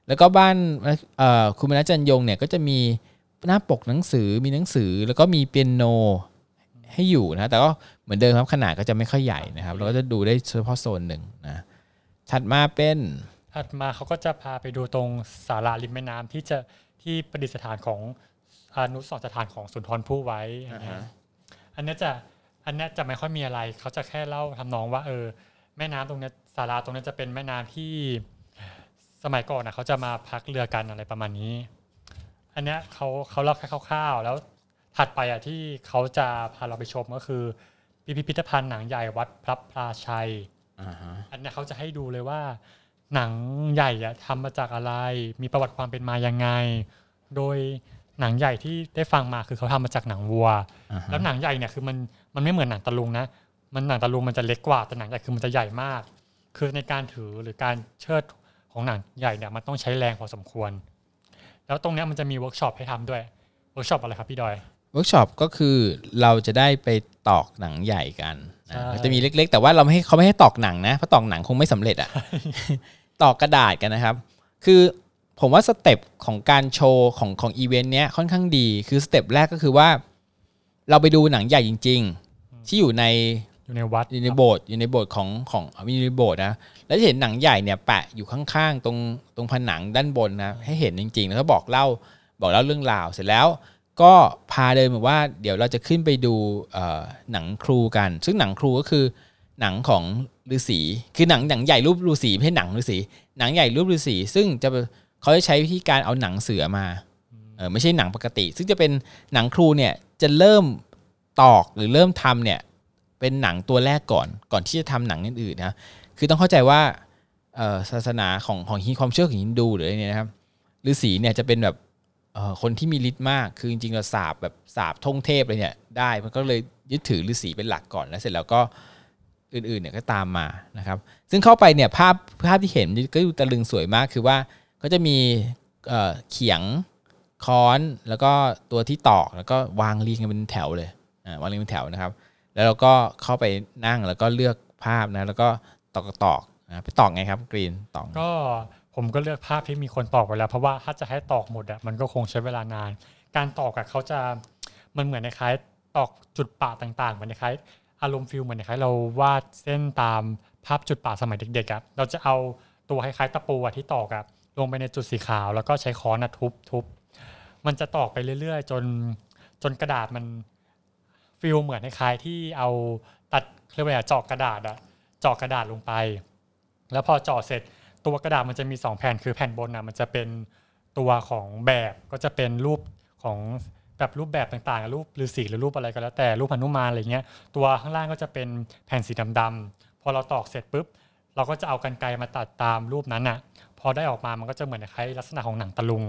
แล้วก็บ้านเอ่อคุณมนัจันยงเนี่ยก็จะมีหน้าปกหนังสือมีหนังสือแล้วก็มีเปียโนให้อยู่นะแต่ก็เหมือนเดิมครับขนาดก็จะไม่ค่อยใหญ่นะครับเราก็จะดูได้เฉพาะโซนหนึ่งนะถัดมาเป็นถัดมาเขาก็จะพาไปดูตรงศาลาริมแม่น้ำที่จะที่ประดิษฐานของ อนุสรณ์สถานของสุนทรภู่ไว้อันเนี้ยอ่าฮะอันเนี้ยจะอันเนี้ยจะไม่ค่อยมีอะไร เขาจะแค่เล่าทำนองว่า เออ แม่น้ำตรงเนี้ยศาลาตรงเนี้ยจะเป็นแม่น้ำที่สมัยก่อนนะเขาจะมาพักเรือกันอะไรประมาณนี้ อันเนี้ยเขาเขาเล่าแค่คร่าวๆ แล้วถัดไปอะที่เขาจะพาเราไปชมก็คือพิพิธภัณฑ์หนังใหญ่วัดพระพลาชัยอ่าฮะอันเนี้ยเขาจะให้ดูเลยว่า หนังใหญ่อะทำมาจากอะไร มีประวัติความเป็นมายังไง โดย หนังใหญ่ที่ได้ฟังมาคือเขาทำมาจากหนังวัวอ่าฮะแล้วหนังใหญ่เนี่ยคือมันมันไม่เหมือนหนังตะลุงนะ มันหนังตะลุงมันจะเล็กกว่าแต่หนังใหญ่คือมันจะใหญ่มาก คือในการถือหรือการเชิดของหนังใหญ่เนี่ยมันต้องใช้แรงพอสมควร แล้วตรงเนี้ยมันจะมีเวิร์กช็อปให้ทำด้วยเวิร์กช็อปอะไรครับพี่ดอยเวิร์กช็อปก็คือเราจะได้ไปตอกหนังใหญ่กันนะใช่ก็จะมีเล็กๆ แต่ว่าเราไม่ให้เขาไม่ให้ตอกหนังนะเพราะตอกหนังคงไม่สำเร็จอะตอกกระดาษกันนะครับ คือ ผมว่า stepของการโชว์ของของอีเวนต์เนี้ยค่อนข้างดีคือ step แรกก็คือว่า เราไปดูหนังใหญ่จริง ๆ ที่อยู่ในอยู่ในวัดอยู่ในโบสถ์อยู่ในโบสถ์ของของมีในโบสถ์นะแล้วจะเห็นหนังใหญ่เนี่ยแปะอยู่ข้างๆ ตรงตรงผนังด้านบนนะให้เห็นจริง ๆ แล้วก็บอกเล่าบอกเล่าเรื่องราวเสร็จแล้วก็พาเดินมาว่าเดี๋ยวเราจะขึ้นไปดูเอ่อหนังครูกัน ซึ่งหนังครูก็คือหนังของฤาษีคือหนังหนังใหญ่รูปฤาษีไม่ใช่หนังฤาษีหนังใหญ่รูปฤาษีซึ่งจะ เขาจะใช้วิธีการเอาหนังเสือมาเออไม่ใช่หนังปกติ ซึ่งจะเป็นหนังครูเนี่ยจะเริ่มตอกหรือเริ่มทำเนี่ยเป็นหนังตัวแรกก่อนก่อนที่จะทำหนังอื่นๆนะคือต้องเข้าใจว่าศาสนาของของฮิความเชื่อของฮินดูหรืออะไรเนี่ยนะครับฤาษีเนี่ยจะเป็นแบบคนที่มีฤทธิ์มาก คือจริงๆเราสาบแบบสาบท่งเทพเลยเนี่ยได้ มันก็เลยยึดถือฤาษีเป็นหลักก่อน แล้วเสร็จแล้วก็อื่นๆเนี่ยก็ตามมานะครับ ซึ่งเข้าไปเนี่ยภาพภาพที่เห็นก็ดูตะลึงสวยมาก คือว่า ก็จะมีเขียงค้อนแล้วก็ตัวที่ตอกแล้วก็วางเรียงกันเป็นแถวเลยวางเรียงเป็นแถวนะครับ แล้วเราก็เข้าไปนั่งแล้วก็เลือกภาพนะแล้วก็ตอกตอกนะไปตอกไงครับกรีนตอกก็ผมก็เลือกภาพที่มีคนตอกไว้แล้ว เพราะว่าถ้าจะให้ตอกหมดอะมันก็คงใช้เวลานาน การตอกอะเขาจะมันเหมือนในคล้ายตอกจุดประต่างๆเหมือนในคล้ายอารมณ์ feel เหมือนในคล้ายเราวาดเส้นตามภาพจุดประสมัยเด็กๆอะเราจะเอาตัวคล้ายๆตะปูอะที่ตอกอะ ลงไปในจุดสีขาว แล้วก็ใช้ค้อนทุบทุบมันจะตอกไปเรื่อย ๆ จนจนกระดาษมัน feel เหมือนคล้ายที่เอาตัดเรียกว่าอะไรอะเจาะกระดาษอะเจาะกระดาษลงไป แล้วพอเจาะเสร็จตัวกระดาษมันจะมี 2 แผ่นคือแผ่นบนนะมันจะเป็นตัวของแบบก็จะเป็นรูปของแบบรูปแบบต่างๆ รูปฤาษีหรือรูปอะไรก็แล้วแต่รูปหนุมานอะไรเงี้ยตัวข้างล่างก็จะเป็นแผ่นสีดำๆพอเราตอกเสร็จปุ๊บ เราก็จะเอากันไกรมาตัดตามรูปนั้นอะ พอได้ออกมามันก็จะเหมือนคล้ายลักษณะของหนังตะลุง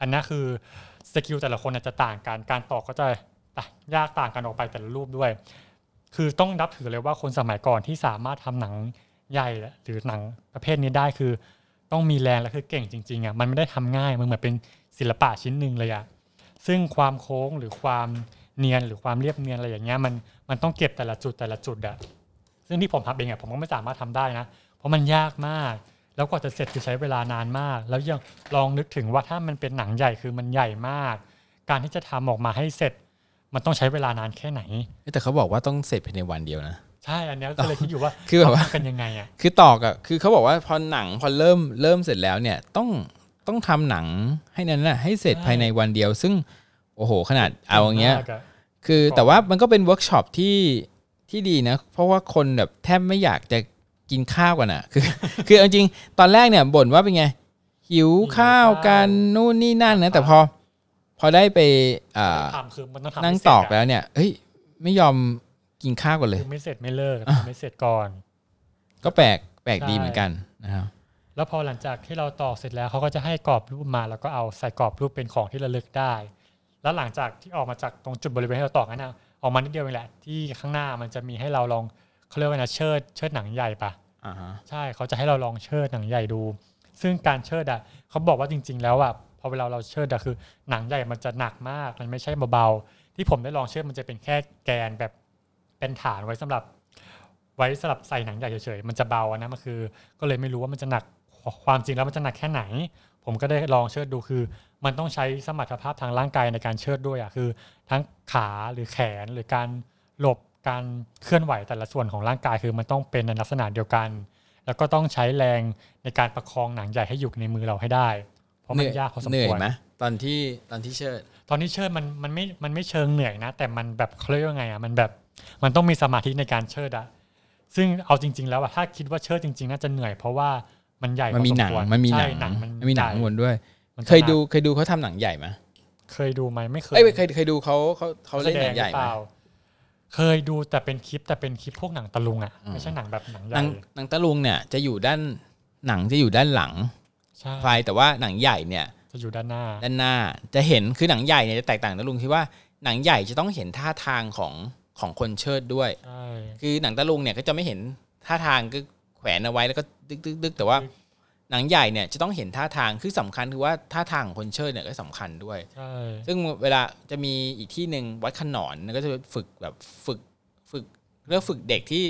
อันนั้คือสกิลแต่ละคนจะต่างกันการตอกก็จะยากต่างกันออกไปแต่ละรูปด้วย คือต้องนับถือเลยว่าคนสมัยก่อนที่สามารถทำหนังใหญ่หรือหนังประเภทนี้ได้คือ ต้องมีแรงและคือเก่งจริงๆอะมันไม่ได้ทำง่ายมันเหมือนเป็นศิลปะชิ้นหนึ่งเลยอะซึ่งความโค้งหรือความเนียนหรือความเรียบเนียนอะไรอย่างเงี้ยมันมันต้องเก็บแต่ละจุดแต่ละจุดอะซึ่งที่ผมทำเองอะผมก็ไม่สามารถทำได้นะ เพราะมันยากมาก แล้วกว่าจะเสร็จคือใช้เวลานานมาก แล้วยังลองนึกถึงว่าถ้ามันเป็นหนังใหญ่คือมันใหญ่มาก การที่จะทำออกมาให้เสร็จ มันต้องใช้เวลานานแค่ไหน แต่เขาบอกว่าต้องเสร็จภายในวันเดียวนะใช่ อันเนี้ยก็เลยคิดอยู่ว่าคือแบบว่าทำกันยังไงอะคือตอกอะคือเขาบอกว่าพอหนังพอเริ่มเริ่มเสร็จแล้วเนี่ยต้องต้องทำหนังให้นั้นน่ะให้เสร็จใช่ภายในวันเดียว ซึ่งโอ้โห ขนาดเอาอย่างเงี้ยมกะคือก่อนแต่ว่ามันก็เป็นเวิร์กช็อปที่ที่ดีนะ เพราะว่าคนแบบแทบไม่อยากจะ กินข้าวกันอะ คือ คือเอาจริงตอนแรกเนี่ยบ่นว่าเป็นไง หิวข้าวกันนู่นนี่นั่นนะแต่พอ พอได้ไปอ่าทำคือมันต้องทำนั่งให้เสร็ตจอกแล้วเนี่ยเฮ้ยไม่ยอมกินข้าวกันเลยคือไม่เสร็จไม่เลิกทำไม่เสร็จก่อน ก็แปลกแปลกใช่ดีเหมือนกันนะครับแแล้วพอหลังจากที่เราตอกเสร็จแล้วเขาก็จะให้กรอบรูปมา แล้วก็เอาใส่กรอบรูปเป็นของที่ระลึกได้ แล้วหลังจากที่ออกมาจากตรงจุดบริเวณที่เราตอกนั้นนะออกมานิดเดียวเองแหละที่ข้างหน้ามันจะมีให้เราลอง เขาเรียกว่านะเชิดเชิดหนังใหญ่ปะอ่าฮะใช่เขาจะให้เราลองเชิดหนังใหญ่ดู ซึ่งการเชิดอะเขาบอกว่าจริง ๆ แล้วอะพอเวลาเราเชิดอะคือ หนังใหญ่มันจะหนักมากมันไม่ใช่เบาๆที่ผมได้ลองเชิดมันจะเป็นแค่แกนแบบเป็นฐานไว้สำหรับ ไว้สำหรับใส่หนังใหญ่เฉยๆมันจะเบาอะนะมันคือ ก็เลยไม่รู้ว่ามันจะหนักความจริงแล้วมันจะหนักแค่ไหน ผมก็ได้ลองเชิดดูคือ มันต้องใช้สมรรถภาพทางร่างกายในการเชิดด้วยอะคือ ทั้งขาหรือแขนหรือการหลบ การเคลื่อนไหวแต่ละส่วนของร่างกายคือมันต้องเป็นในลักษณะเดียวกัน แล้วก็ต้องใช้แรงในการประคองหนังใหญ่ให้อยู่ในมือเราให้ได้ เพราะมันยากพอสมเหนื่อควรยไหมตอนที่ตอนที่เชิด ตอนนี้เชิดมันมันไม่มันไม่เชิงเหนื่อยนะ แต่มันแบบเขาเรียกว่าไงอะมันแบบมันต้องมีสมาธิในการเชิดอะซึ่งเอาจริง ๆ แล้วอะถ้าคิดว่าเชิดจริง ๆ น่าจะเหนื่อยเพราะว่ามันใหญ่พมันอมีสหนังควรมันมีหนัใช่งหนังมันมันมีหนังใญ่ข้างบนด้วยมันจะเคยดูหนักเคยดูเขาทำหนังใหญ่ไหมเคยดูไหมไม่เคยเอ้ยเคยเคยดูเขาเขาเขาเล่นหนังใหญ่แสดไหมรือเปล่า เคยดูแต่เป็นคลิปแต่เป็นคลิปพวกหนังตะลุงอะอืมไม่ใช่หนังแบบหนังใหหนัญ่งหนังตะลุงเนี่ยจะอยู่ด้านหนังจะอยู่ด้านหลังใช่ไฟแต่ว่าหนังใหญ่เนี่ย จะอยู่ด้านหน้า ด้านหน้าจะเห็นคือหนังใหญ่เนี่ยจะแตกต่างตะลุงที่ว่าหนังใหญ่จะต้องเห็นท่าทางของของคนเชิดด้วย ใช่คือหนังตะลุงเนี่ยก็จะไม่เห็นท่าทางก็แขวนเอาไว้แล้วก็ดึกดึกดึกแต่ว่า หนังใหญ่เนี่ยจะต้องเห็นท่าทางคือสำคัญคือว่าท่าทางของคนเชิดเนี่ยก็สำคัญด้วยใช่ซึ่งเวลาจะมีอีกที่หนึ่งวัดขนอนแล้วก็จะฝึกแบบฝึกฝึกเรื่องฝึกเด็กที่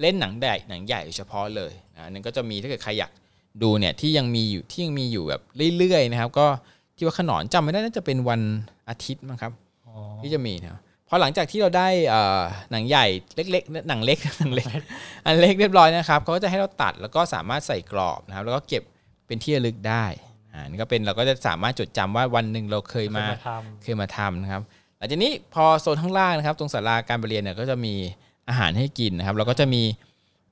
เล่นหนังใหญ่หนังใหญ่โดยเฉพาะเลยนะอันนั้นก็จะมีถ้าเกิดใครอยากดูเนี่ยที่ยังมีอยู่ที่ยังมีอยู่แบบเรื่อยๆนะครับ ก็ที่วัดขนอนจำไม่ได้น่าจะเป็นวันอาทิตย์มั้งครับอ๋อที่จะมีนะครับพ อหลังจากที่เราได้เอ่อหนังใหญ่เล็กๆหนังเล็กหนังเล็กอันเล็กเรียบร้อยนะครับเขาก็จะให้เราตัดแล้วก็สามารถใส่กรอบนะครับ แล้วก็เก็บเป็นที่ระลึกได้อ่านี่ก็เป็นเราก็จะสามารถจดจำว่าวันหนึ่งเราเคยมาเคยทเคยมาทำนะครับหลังจากนี้พอโซนข้างล่างนะครับ ตรงศาลาการประเรียนเนี่ยก็จะมีอาหารให้กินนะครับแล้วก็จะมี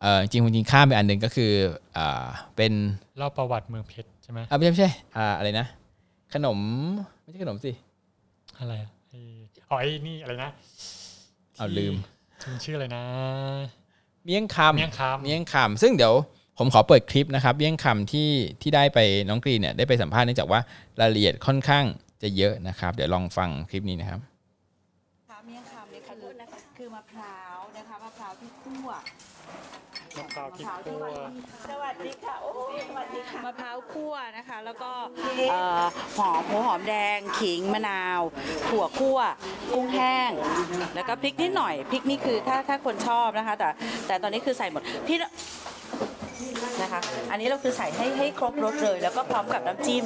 เอ่อจริงๆจริงๆข้ามไปอันหนึ่งก็คืออ่าเป็นำเล่าประวัติเมืองเพชรใช่ไหมอ่าไม่ใช่ไม่ใช่อ่าอะไรนะ ขนมไม่ใช่ขนมสิอะไร อะไอ้อ๋อไอ้นี่อะไรนะเอาที่ลืมมันชื่ออะไรนะ เมี่ยงคำเมี่ยงคำเมี่ยงคำซึ่งเดี๋ยวผมขอเปิดคลิปนะครับเมี่ยงคำที่ที่ได้ไปน้องกรีนเนี่ยได้ไปสัมภาษณ์เนื่องจากว่ารายละเอียดค่อนข้างจะเยอะนะครับ เดี๋ยวลองฟังคลิปนี้นะครับ ค่ะเมี่ยงคำเนี่ย คือคือมะพร้าวนะคะมะพร้าวที่คั่วมะพร้าวที่มะพร้าวที่คั่วสวัสดีค่ะโอ้สวัสดีค่ะมะพร้าวคั่วนะคะ แล้วก็เอ่อหอมหัวหอมแดงขิงมะนาวถั่วคั่วกุ้งแห้ง แล้วก็พริกนิดหน่อยพริกนี่คือถ้าถ้าคนชอบนะคะ แต่แต่ตอนนี้คือใส่หมดพี่ นะคะ อันนี้เราคือใส่ให้ให้ครบรสเลย แล้วก็พร้อมกับน้ำจิ้ม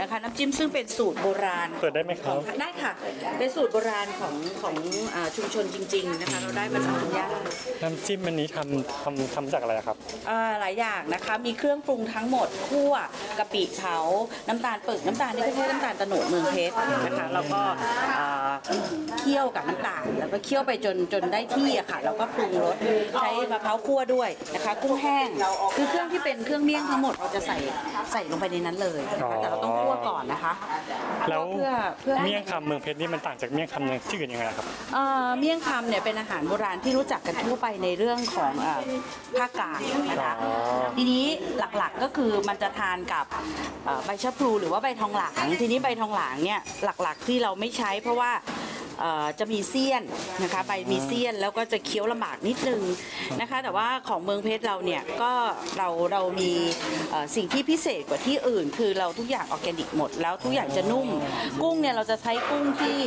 นะคะ น้ำจิ้มซึ่งเป็นสูตรโบราณ เปิดได้ไหมครับได้ค่ะ เป็นสูตรโบราณของของอาชุมชนจริง ๆ นะคะ เราได้มาจากคุณย่าน้ำจิ้มอันนี้ทำทำทำจากอะไรอะครับ อ่าหลายอย่างนะคะ มีเครื่องปรุงทั้งหมดคั่วกะปิเผา น้ำตาลปึกน้ำตาลนี่ก็ใช้น้ำตาลตะโหนดเมืองเพชรนะคะ แล้วก็อ่าเคี่ยวกับน้ำตาล แล้วก็เคี่ยวไปจนจนได้ที่อะค่ะ แล้วก็ปรุงรสใช้มะพร้าวคั่วด้วยนะคะ กุ้งแห้ง คือเครื่องที่เป็นเครื่องเมี่ยงทั้งหมดเราจะใส่ใส่ลงไปในนั้นเลยนะคะแต่เราต้องคั่วก่อนนะคะแล้วเพื่อเพื่อให้ เมี่ยงคำเมืองเพชรนี่มันต่างจากเมี่ยงคำที่อื่นยังไงอะครับ เอ่อเมี่ยงคำเนี่ยเป็นอาหารโบราณที่รู้จักกันทั่วไปในเรื่องของเอ่อภาคกลางนะคะอ๋อทีนี้หลักๆก็คือมันจะทานกับเอ่อใบชะพลูหรือว่าใบทองหลางทีนี้ใบทองหลางเนี่ยหลักๆที่เราไม่ใช้เพราะว่าเอ่อ จะมีเสี้ยนนะคะใบมีเสี้ยนแล้วก็จะเคี้ยวลำบากนิดนึงนะคะ แต่ว่าของเมืองเพชรเราเนี่ยก็เราเรามีเอ่อสิ่งที่พิเศษกว่าที่อื่น คือเราทุกอย่างออร์แกนิกหมด แล้วทุกอย่างจะนุ่ม กุ้งเนี่ยเราจะใช้กุ้งที่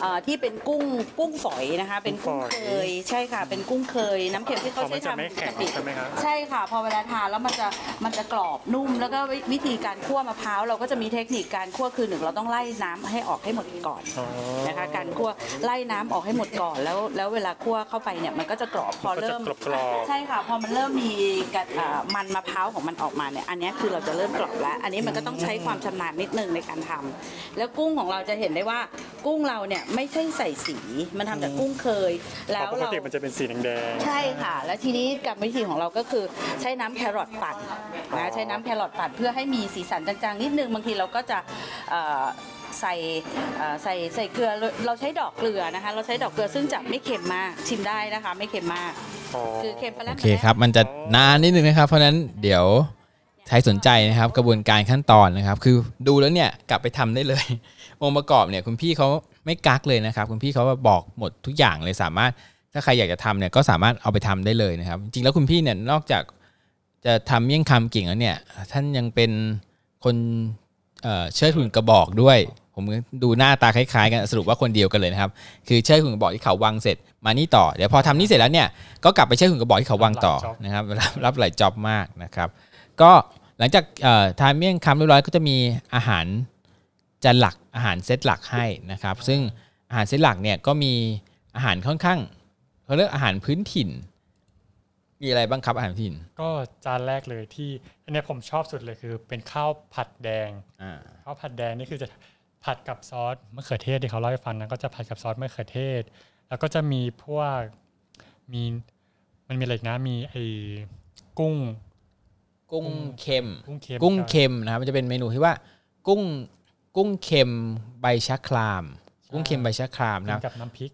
เอ่อที่เป็นกุ้งกุ้งฝอยนะคะ เป็นกุ้งเคยใช่ค่ะเป็นกุ้งเคย น้ำเค็มที่เขาอ๋อมัใช้นจะไม่ทำแข็งกะปิใช่ไหมครับใช่ค่ะ พอเวลาทานแล้วมันจะมันจะกรอบนุ่ม แล้วก็วิวิธีการคั่วมะพร้าวเราก็จะมีเทคนิคการคั่วคือหนึ่งเราต้องไล่น้ำให้ออกให้หมดก่อนอ๋อนะคะการคั่วไล่น้ำออกให้หมดก่อนแล้ว แล้วเวลาคั่วเข้าไปเนี่ยมันก็จะกรอบพอมันก็จะเริ่มกรอบๆ ใช่ค่ะ พอมันเริ่มมีกะอ่ามันมะพร้าวของมันออกมาเนี่ยอันเนี้ยคือเราจะเริ่มกรอบแล้ว อันนี้มันก็ต้องใช้ความชำนาญนิดนึงในการทำแล้วกุ้งของเราจะเห็นได้ว่ากุ้งเราเนี่ยไม่ใช่ใส่สีมันทำจากกุ้งเคย แล้วปกเรา ติมันจะเป็นสีแดงใช่ค่ะ แล้วทีนี้กรรมวิธีของเราก็คือใช้น้ำแครอทปั่นนะใช้น้ำแครอทปั่นเพื่อให้มีสีสันจางๆนิดนึงบางทีเราก็จะเอ่อ ใส่เอ่อใส่ใส่เกลือเราใช้ดอกเกลือนะคะ เราใช้ดอกเกลือซึ่งจะไม่เค็มมากชิมได้นะคะ ไม่เค็มมากๆอ๋อคือเค็มไปแล้วโอเคครับ มันจะนานนิดนึงนะครับ เพราะฉะนั้นเดี๋ยวใครสนใจนะครับ กระบวนการขั้นตอนนะครับ คือดูแล้วเนี่ยกลับไปทำได้เลย องค์ประกอบเนี่ยคุณพี่เขาไม่กักเลยนะครับ คุณพี่เขาบอกหมดทุกอย่างเลยสามารถถ้าใครอยากจะทำเนี่ยก็สามารถเอาไปทำได้เลยนะครับ จริงๆแล้วคุณพี่เนี่ยนอกจากจะทำเมี่ยงคำเก่งแล้วเนี่ยท่านยังเป็นคน เอ่อเชิดหุ่นกระบอกด้วย ผมดูหน้าตาคล้ายๆ กันสรุปว่าคนเดียวกันเลยนะครับ คือเชิดหุ่นกระบอกที่เขาวังเสร็จมานี่ต่อ เดี๋ยวพอทำนี่เสร็จแล้วเนี่ยก็กลับไปเชิดหุ่นกระบอกที่เขาวังต่อนะครับรับรับหลายจ็อบมากนะครับ ก็หลังจากเอ่อทานเมี่ยงคำเรียบร้อยก็จะมีอาหารจานหลักอาหารเซตหลักให้นะครับ ซึ่งอาหารเซตหลักเนี่ยก็มีอาหารค่อนข้างเขาเรียกอาหารพื้นถิ่น มีอะไรบ้างครับอาหารพื้นถิ่น ก็จานแรกเลยที่อันเนี้ยผมชอบสุดเลยคือเป็นข้าวผัดแดงอ่าข้าวผัดแดงนี่คือจะผัดกับซอสมะเขือเทศที่เขาเล่าให้ฟังนะก็จะผัดกับซอสมะเขือเทศ แล้วก็จะมีพวกมีมันมีอะไรอีกนะมีไอ้กุ้ง กุ้งเค็ม กุ้งเค็มกุ้งเค็มนะครับมันจะเป็นเมนูที่ว่า กุ้งกุ้งเค็มใบชะคราม กุ้งเค็มใบชะครามกินะนกับน้ำพริก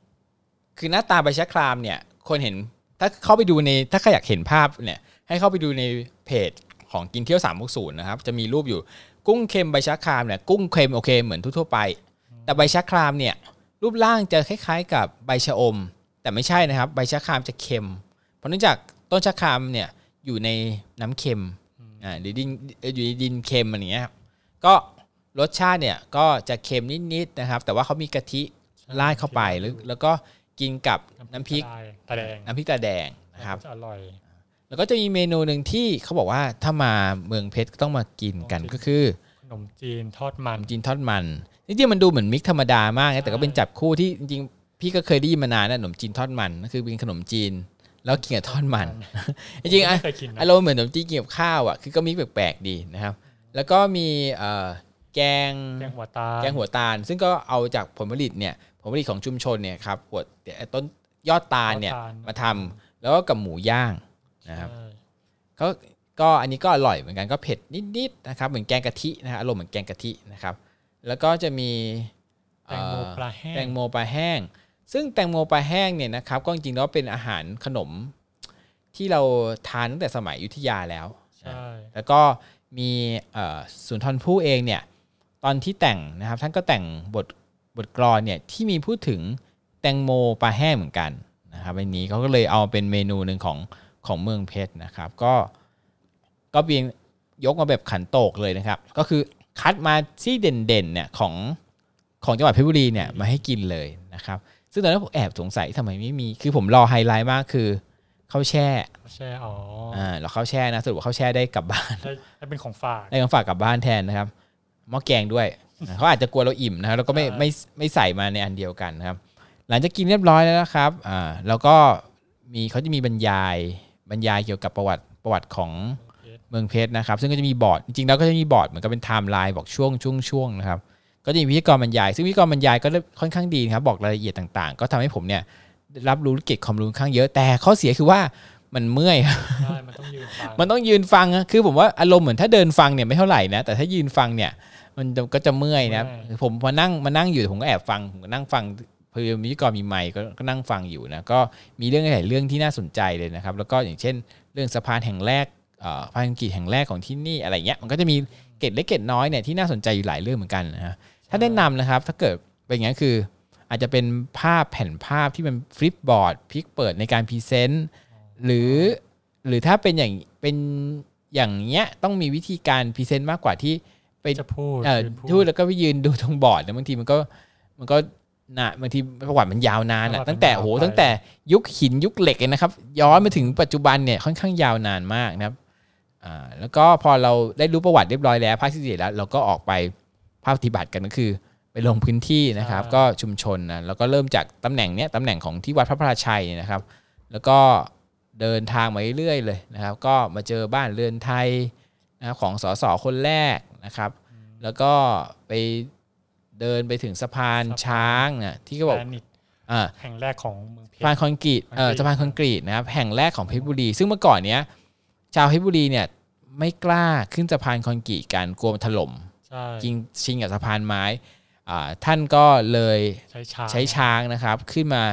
คือหน้าตาใบชะครามเนี่ย คนเห็น ถ้าเข้าไปดูในถ้าใครอยากเห็นภาพเนี่ยให้เข้าไปดูในเพจของกินเที่ยว3ามศูนย์นะครับจะมีรูปอยู่กุ้งเค็มใบชะครามเนี่ยกุ้งเค็มโอเคเหมือนทั่วไป แต่ใบชะครามเนี่ยรูปร่างจะคล้ายๆ กับใบชะอม แต่ไม่ใช่นะครับ ใบชะครามจะเค็ม เพราะเนื่องจากต้นชะครามเนี่ยอยู่ในน้ำเค็มอ่าหรือดินอยู่ในดินเค็มอะไรอย่างเงี้ยครับก็รสชาติเนี่ยก็จะเค็มนิดๆนะครับ แต่ว่าเขามีกะทิราดเข้าไปแล้วแล้วก็ กินกับน้ำพริกตาแดงน้ำพริกตาแดงนะครับจะอร่อย แล้วก็จะมีเมนูหนึ่งที่เขาบอกว่าถ้ามาเมืองเพชรก็ต้องมากินกันต้องกินก็คือขนมจีนทอดมัขนนมจีนทอดมันจริงๆมันดูเหมือนมิกธรรมดามากนะแต่ก็เป็นจับคู่ที่จริงๆพี่ก็เคยได้ยินมานานนะขนมจีนทอดมันก็คือเป็นขนมจีนแล้วกินกับทอดมันจริงๆอะไม่เคยกินนะอารมณ์เหมือนขนมจีนกินกับข้าวอะคือก็มิกแปลกๆดีนะครับ แล้วก็มีเอ่อแกงแกงหัวตาลแกงหัวตาล ซึ่งก็เอาจากผลผลิตเนี่ย ผลผลิตของชุมชนเนี่ยครับหัวต้นยอดตาลเนี่ยทอดมาทำแล้วก็กับหมูย่างนะครับใช่ก็ก็อันนี้ก็อร่อยเหมือนกันก็เผ็ดนิดๆนะครับเหมือนแกงกะทินะฮะอารมณ์เหมือนแกงกะทินะครับ แล้วก็จะมีแตงโมเอ่อปลาแห้แตงงโมปลาแห้ง ซึ่งแตงโมปลาแห้งเนี่ยนะครับก็จริงๆแล้วเป็นอาหารขนมที่เราทานตั้งแต่สมัยอยุธยาแล้ว ใช่แล้วก็มีเอ่อสุนทรภู่เองเนี่ยตอนที่แต่งนะครับท่านก็แต่งบท บทกลอนเนี่ยที่มีพูดถึงแตงโมปลาแห้งเหมือนกันนะครับอันนี้เขาก็เลยเอาเป็นเมนูหนึ่งของของเมืองเพชรนะครับ ก็ก็เพียงยกมาแบบขันโตกเลยนะครับ ก็คือคัดมาที่เด่นๆเนี่ยของของจังหวัดเพชรบุรีเนี่ยมาให้กินเลยนะครับ ซึ่งตอนนั้นผมแอบสงสัยทำไมไม่มี คือผมรอไฮไลท์มากคือข้าวแช่ใช่อ๋อออ่าเราข้าวแช่นะสรุปว่าข้าวแช่ได้กลับบ้านได้ได้เป็นของฝากได้ของฝากกลับบ้านแทนนะครับหม้อแกงด้วย เขาอาจจะกลัวเราอิ่มนะครับแล้วก็ไม่ใช่ไม่ไม่ใส่มาในอันเดียวกันนะครับ หลังจากกินเรียบร้อยแล้วนะครับอ่าแล้วก็มีเขาจะมีบรรยายบรรยายเกี่ยวกับประวัติประวัติของเมืองเพชรนะครับ ซึ่งก็จะมีบอร์ดจริงๆแล้วก็จะมีบอร์ดเหมือนกับเป็นไทม์ไลน์บอกช่วงช่วงช่วงนะครับ ก็จะมีวิทยากรบรรยาย ซึ่งวิทยากรบรรยายก็ค่อนข้างดีนะครับบอกรายละเอียดต่างๆ ก็ทำให้ผมเนี่ยรับรู้เก็บความรู้ค่อนข้างเยอะแต่ข้อเสียคือว่ามันเมื่อยใช่มันต้องยืนฟังมันต้องยืนฟังอะคือผมว่าอารมณ์เหมือนถ้าเดินฟังเนี่ยไม่เท่าไหร่นะแต่ถ้ายืนฟังเนี่ย มันจะก็จะเมื่อยนะผมมานั่งมานั่งอยู่ผมก็แอบฟังผมก็นั่งฟังพอมีพิธีกรมีไมค์ก็ก็นั่งฟังอยู่นะก็มีเรื่องหลายเรื่องที่น่าสนใจเลยนะครับ แล้วก็อย่างเช่น เรื่องสะพานแห่งแรกเอ่อสะพานคอนกรีตแห่งแรกของที่นี่อะไรเงี้ยมันก็จะมีเกร็ดเล็กเกร็ดน้อยเนี่ยที่น่าสนใจอยู่หลายเรื่องเหมือนกันนะฮะถ้าแนะนำนะครับ ถ้าเกิดเป็นอย่างนี้คือ อาจจะเป็นภาพแผ่นภาพที่มัน flip board พลิกเปิดในการ present หรือหรือถ้าเป็นอย่างเป็นอย่างเงี้ยต้องมีวิธีการ present มากกว่าที่ ไปจะพูดเอ่อยืนพูดแล้วก็ไปยืนดูตรงบอร์ดนะบางทีมันก็มันก็นะบางทีประวัติมันยาวนานอะตั้งแต่โหตั้งแต่ยุคหินยุคเหล็กเลยนะครับ ย้อนมาถึงปัจจุบันเนี่ยค่อนข้างยาวนานมากนะครับอ่าแล้วก็พอเราได้รู้ประวัติเรียบร้อยแล้วภาคที่สี่แล้ว เราก็ออกไปภาคปฏิบัติกันก็คือ ไปลงพื้นที่นะครับ ก็ชุมชนนะแล้วก็เริ่มจากตำแหน่งเนี้ยตำแหน่งของที่วัดพลับพลาชัยนะครับ แล้วก็เดินทางมาเรื่อยๆเลยนะครับ ก็มาเจอบ้านเรือนไทยนะครับของสสคนแรก นะครับ แล้วก็ไปเดินไปถึงสะพานช้างนะที่เขาบอกแกรนิตอ่าแห่งแรกของเมืองเพชสะพานรคอนกรีตเออคอนกรีตสะพานคอนกรีตนะครับแห่งแรกของเพชรบุรี ซึ่งเมื่อก่อนเนี้ยชาวเพชรบุรีเนี่ยไม่กล้าขึ้นสะพานคอนกรีตกันกลัวมันถล่มใช่จริงชิงกับสะพานไม้อ่าท่านก็เลยใช้ช้างใช้ช้างนะครับ ขึ้นมา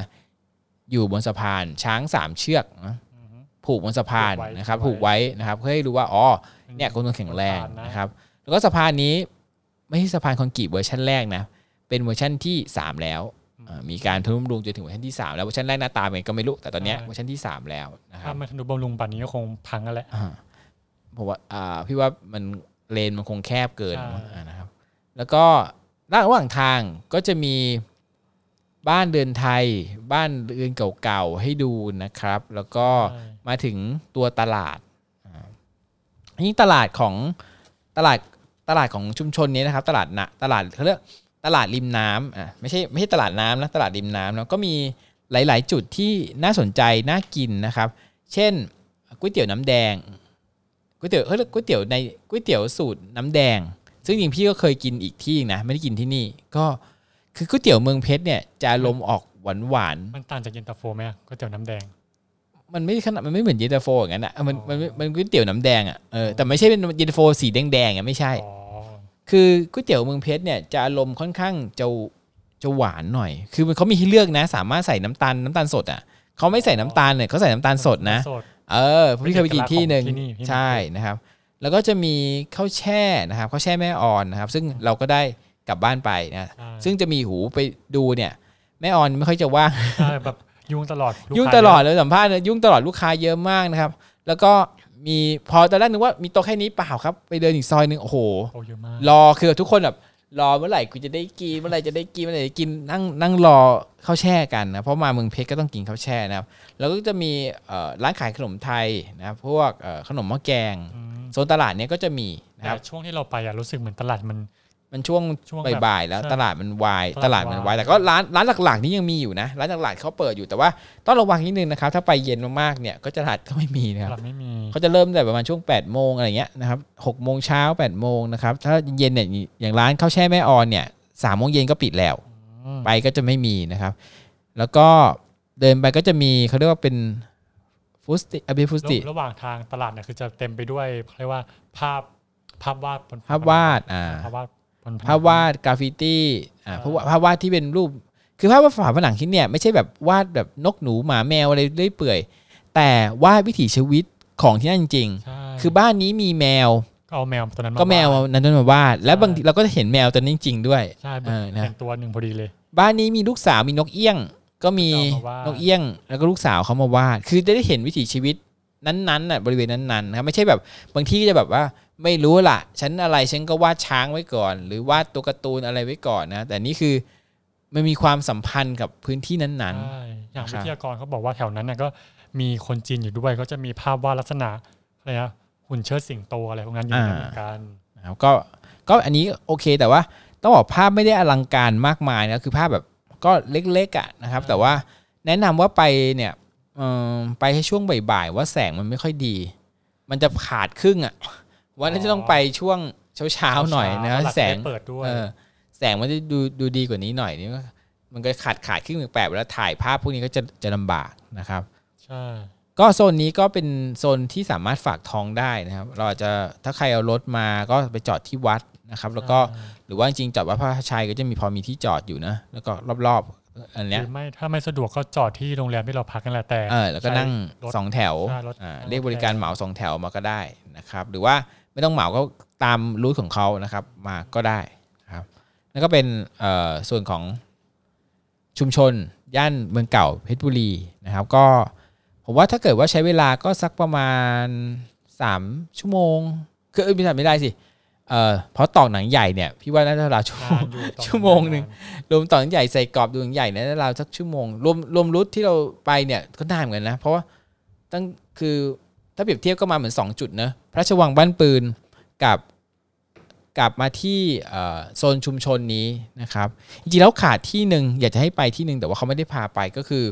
อยู่บนสะพานช้างสามเชือกนะอือฮึผูกบนสะพานผูกไว้นะครับ ผูกไว้ผูกไว้นะครับ เพื่อให้รู้ว่าอ๋อเนี่ยคงต้องแข็งแรงสะพานนะนะครับ แล้วก็สะพานนี้ไม่ใช่สะพานคอนกรีตเวอร์ชันแรกนะ เป็นเวอร์ชันที่ 3 แล้วอ่ามีการทนุบำรุงจนถึงเวอร์ชันที่ 3 แล้วเวอร์ชันแรกหน้าตาเป็นไงก็ไม่รู้ แต่ตอนเนี้ยเวอร์ชันที่ 3 แล้วนะครัถ้าบไม่ทนุบำรุงป่านนี้ก็คงพังกันแหละอ่าผมว่าอ่าพี่ว่ามันเลนมันคงแคบเกินใช่อ่านะครับ แล้วก็ระหว่างทางก็จะมีบ้านเรือนไทย บ้านเรือนเก่าๆให้ดูนะครับ แล้วก็ใช่มาถึงตัวตลาดอ่าอันนี้ตลาดของตลาด ตลาดของชุมชนนี้นะครับ ตลาดนะตลาดเขาเรียกตลาดริมน้ำอะไม่ใช่ไม่ใช่ตลาดน้ำนะตลาดริมน้ำแล้วก็มีหลาย ๆ จุดที่น่าสนใจน่ากินนะครับ เช่นก๋วยเตี๋ยวน้ำแดงก๋วยเตี๋ยวเขาเรียกก๋วยเตี๋ยวในก๋วยเตี๋ยวสูตรน้ำแดง ซึ่งจริงพี่ก็เคยกินอีกที่นะไม่ได้กินที่นี่ ก็คือก๋วยเตี๋ยวเมืองเพชรเนี่ยจะอารมออกหวานหวานมันต่างจากเย็นตาโฟไหมก๋วยเตี๋ยวน้ำแดง มันไม่ขนาดมันไม่เหมือนเย็นตาโฟอย่างนั้นอะเออมันมันมันมันก๋วยเตี๋ยวน้ำแดงอะเออแต่ไม่ใช่เป็นเย็นตาโฟสีแดงๆอะไม่ใช่อ๋อคือก๋วยเตี๋ยวเมืองเพชรเนี่ยจะอารมณ์ค่อนข้างจะจะหวานหน่อย คือมันเขามีให้เลือกนะ สามารถใส่น้ำตาลน้ำตาลสดอะเขาไม่ใส่น้ำตาลเนี่ยเขาใส่น้ำตาลสดนะสดเออพี่เคยไปกินที่หนึ่งเป็นเอกลักษณ์ของที่นี่พี่ใช่นะครับ แล้วก็จะมีข้าวแช่นะครับข้าวแช่แม่ออนนะครับ ซึ่งเราก็ได้กลับบ้านไปนะใช่ซึ่งจะมีหูไปดูเนี่ยแม่ออนไม่ค่อยจะว่างใช่แบบ ยุ่งตลอดลูกยุ่งค้าตลอดเะเลยสัมภาษณ์เนี่ยยุ่งตลอดลูกค้าเยอะมากนะครับ แล้วก็มีพอตอนแรกนึกว่ามีโต๊ะแค่นี้เปล่าครับ ไปเดินอีกซอยหนึ่งโอ้โหโอ้เยอะมากรอคือทุกคนแบบรอเมื่อไหร่กูจะได้กินเมื่อไหร่จะได้กินเมื่อไหร่จะกินนั่งนั่งรอข้าวแช่กันนะเพราะมาเมืองเพชรก็ต้องกินข้าวแช่นะครับ แล้วก็จะมีเอ่อร้านขายขนมไทยนะครับพวกเอ่อขนมหม้อแกงอืมโซนตลาดเนี้ยก็จะมีนะแต่ครับช่วงที่เราไปอะรู้สึกเหมือนตลาดมัน มันช่วงช่วงแบบบ่ายๆแล้วใช่ตลาดมันวายตตลาลาดดมันวายวายแต่ก็ร้านร้านหลักๆนี่ยังมีอยู่นะร้านหลักๆเขาเปิดอยู่แต่ว่าต้องระวังนิดนึงนะครับ ถ้าไปเย็นมากๆเนี่ยก็จะตลาดก็ไม่มีนะคตรับลาดไม่มีเขาจะเริ่มแต่ประมาณช่วง8ปดโมงอะไรเงี้ยนะครับหกโมงเช้า8ปดโมงนะครับถ้าเย็นเนี่ยอย่างร้านข้าวแช่แม่ออนเนี่ยสามโมงเย็นก็ปิดแล้ว อืมไปก็จะไม่มีนะครับ แล้วก็เดินไปก็จะมีเขาเรียกว่าเป็นฟูสติอภิฟูสติระหว่างทางตลาดเนี่ยคือจะเต็มไปด้วยเขาเรียกว่าภาพภาพวาดบนภาพวาดอ่า ภาพวาดบน ภาพวาดกราฟฟิตี้อ่าอ่าภาพวาดภาพวาดที่เป็นรูป คือภาพวาดฝาผนังที่เนี่ยไม่ใช่แบบวาดแบบนกหนูหมาแมวอะไรเรื่อยเปื่อย แต่วาดวิถีชีวิตของที่นั่นจริงใช่ๆคือบ้านนี้มีแมวก็เอาแมวตัวนั้นมาก็แมววาดนั้นมาวาด และใช่บางทีเราก็จะเห็นแมวตัวนี้จริงๆด้วยใช่แบบเออนะเป็นตัวหนึ่งพอดีเลย บ้านนี้มีลูกสาวมีนกเอี้ยง ก็มีก็เอามาวาดนกเอี้ยง แล้วก็ลูกสาวเขามาวาด คือจะได้เห็นวิถีชีวิตนั้นๆน่ะบริเวณนั้นๆนะครับไม่ใช่แบบบางที่ก็จะแบบว่า ไม่รู้ล่ะฉันอะไรฉันก็วาดช้างไว้ก่อน หรือวาดตัวการ์ตูนอะไรไว้ก่อนนะ แต่นี่คือมันมีความสัมพันธ์กับพื้นที่นั้นใช่อย่างครับวิทยากรเขาบอกว่าแถวนั้นน่ะก็มีคนจีนอยู่ด้วยก็จะมีภาพวาดลักษณะอะไรนะหุ่นเชิดสิงโตอะไรพวกนั้นอยู่ในนั้นเหมือนกันๆนะครับก็ก็อันนี้โอเคแต่ว่าต้องบอกภาพไม่ได้อลังการมากมายนะคือภาพแบบก็เล็กๆอะนะครับ แต่ว่าแนะนำว่าไปเนี่ยเอ่อไปให้ช่วงบ่ายๆว่าแสงมันไม่ค่อยดี มันจะขาดครึ่งอะ วันนี้จะต้องไปช่วงเช้าๆหน่อยนะตลาดแสงไม่เปิดด้วยเออแสงมันจะดูดูดีกว่านี้หน่อยนี่ก็มันก็ขาดขาดครึ่งแปลกๆเวลาถ่ายภาพพวกนี้ก็จะจะลำบากนะครับใช่ก็โซนนี้ก็เป็นโซนที่สามารถฝากท้องได้นะครับ เราอาจจะถ้าใครเอารถมาก็ไปจอดที่วัดนะครับ แล้วก็หรือว่าจริงๆจอดวัดพระชัยก็จะมีพอมีที่จอดอยู่นะ แล้วก็รอบๆอันหเนี้ยรือไม่ถ้าไม่สะดวกก็จอดที่โรงแรมที่เราพักนั่นแหละแต่เออแล้วก็นั่งรถสองแถวใช่รถอ่ารถเรียกบริการเหมาสองแถวมาก็ได้นะครับ หรือว่า ไม่ต้องเหมาก็ตามรูทของเขานะครับมาก็ได้นะครับแล้วก็เป็นเอ่อส่วนของชุมชนย่านเมืองเก่าเพชรบุรีนะครับก็ผมว่าถ้าเกิดว่าใช้เวลาก็สักประมาณ 3 ชั่วโมง คือเออไม่ใช่ไม่ได้สิเอ่อเพราะตอกหนังใหญ่เนี่ยพี่ว่าน่าจะราวชั่วโมนางนอยู่ตอนชั่วโมงหนึ่งรวมต่อหนังใหญ่ใส่กรอบดูหนังใหญ่เนี่ยเราวสักชั่วโมงรวมรวมรุทที่เราไปเนี่ยก็นานเหมือนกันนะ เพราะว่าตั้งคือ ถ้าเปรียบเทียบก็มาเหมือน 2 จุดนะพระราชวังบ้านปืนกับกลับมาที่เอ่อโซนชุมชนนี้นะครับจริงๆแล้วขาดที่หนึ่งอยากจะให้ไปที่หนึ่งแต่ว่าเขาไม่ได้พาไปก็คือ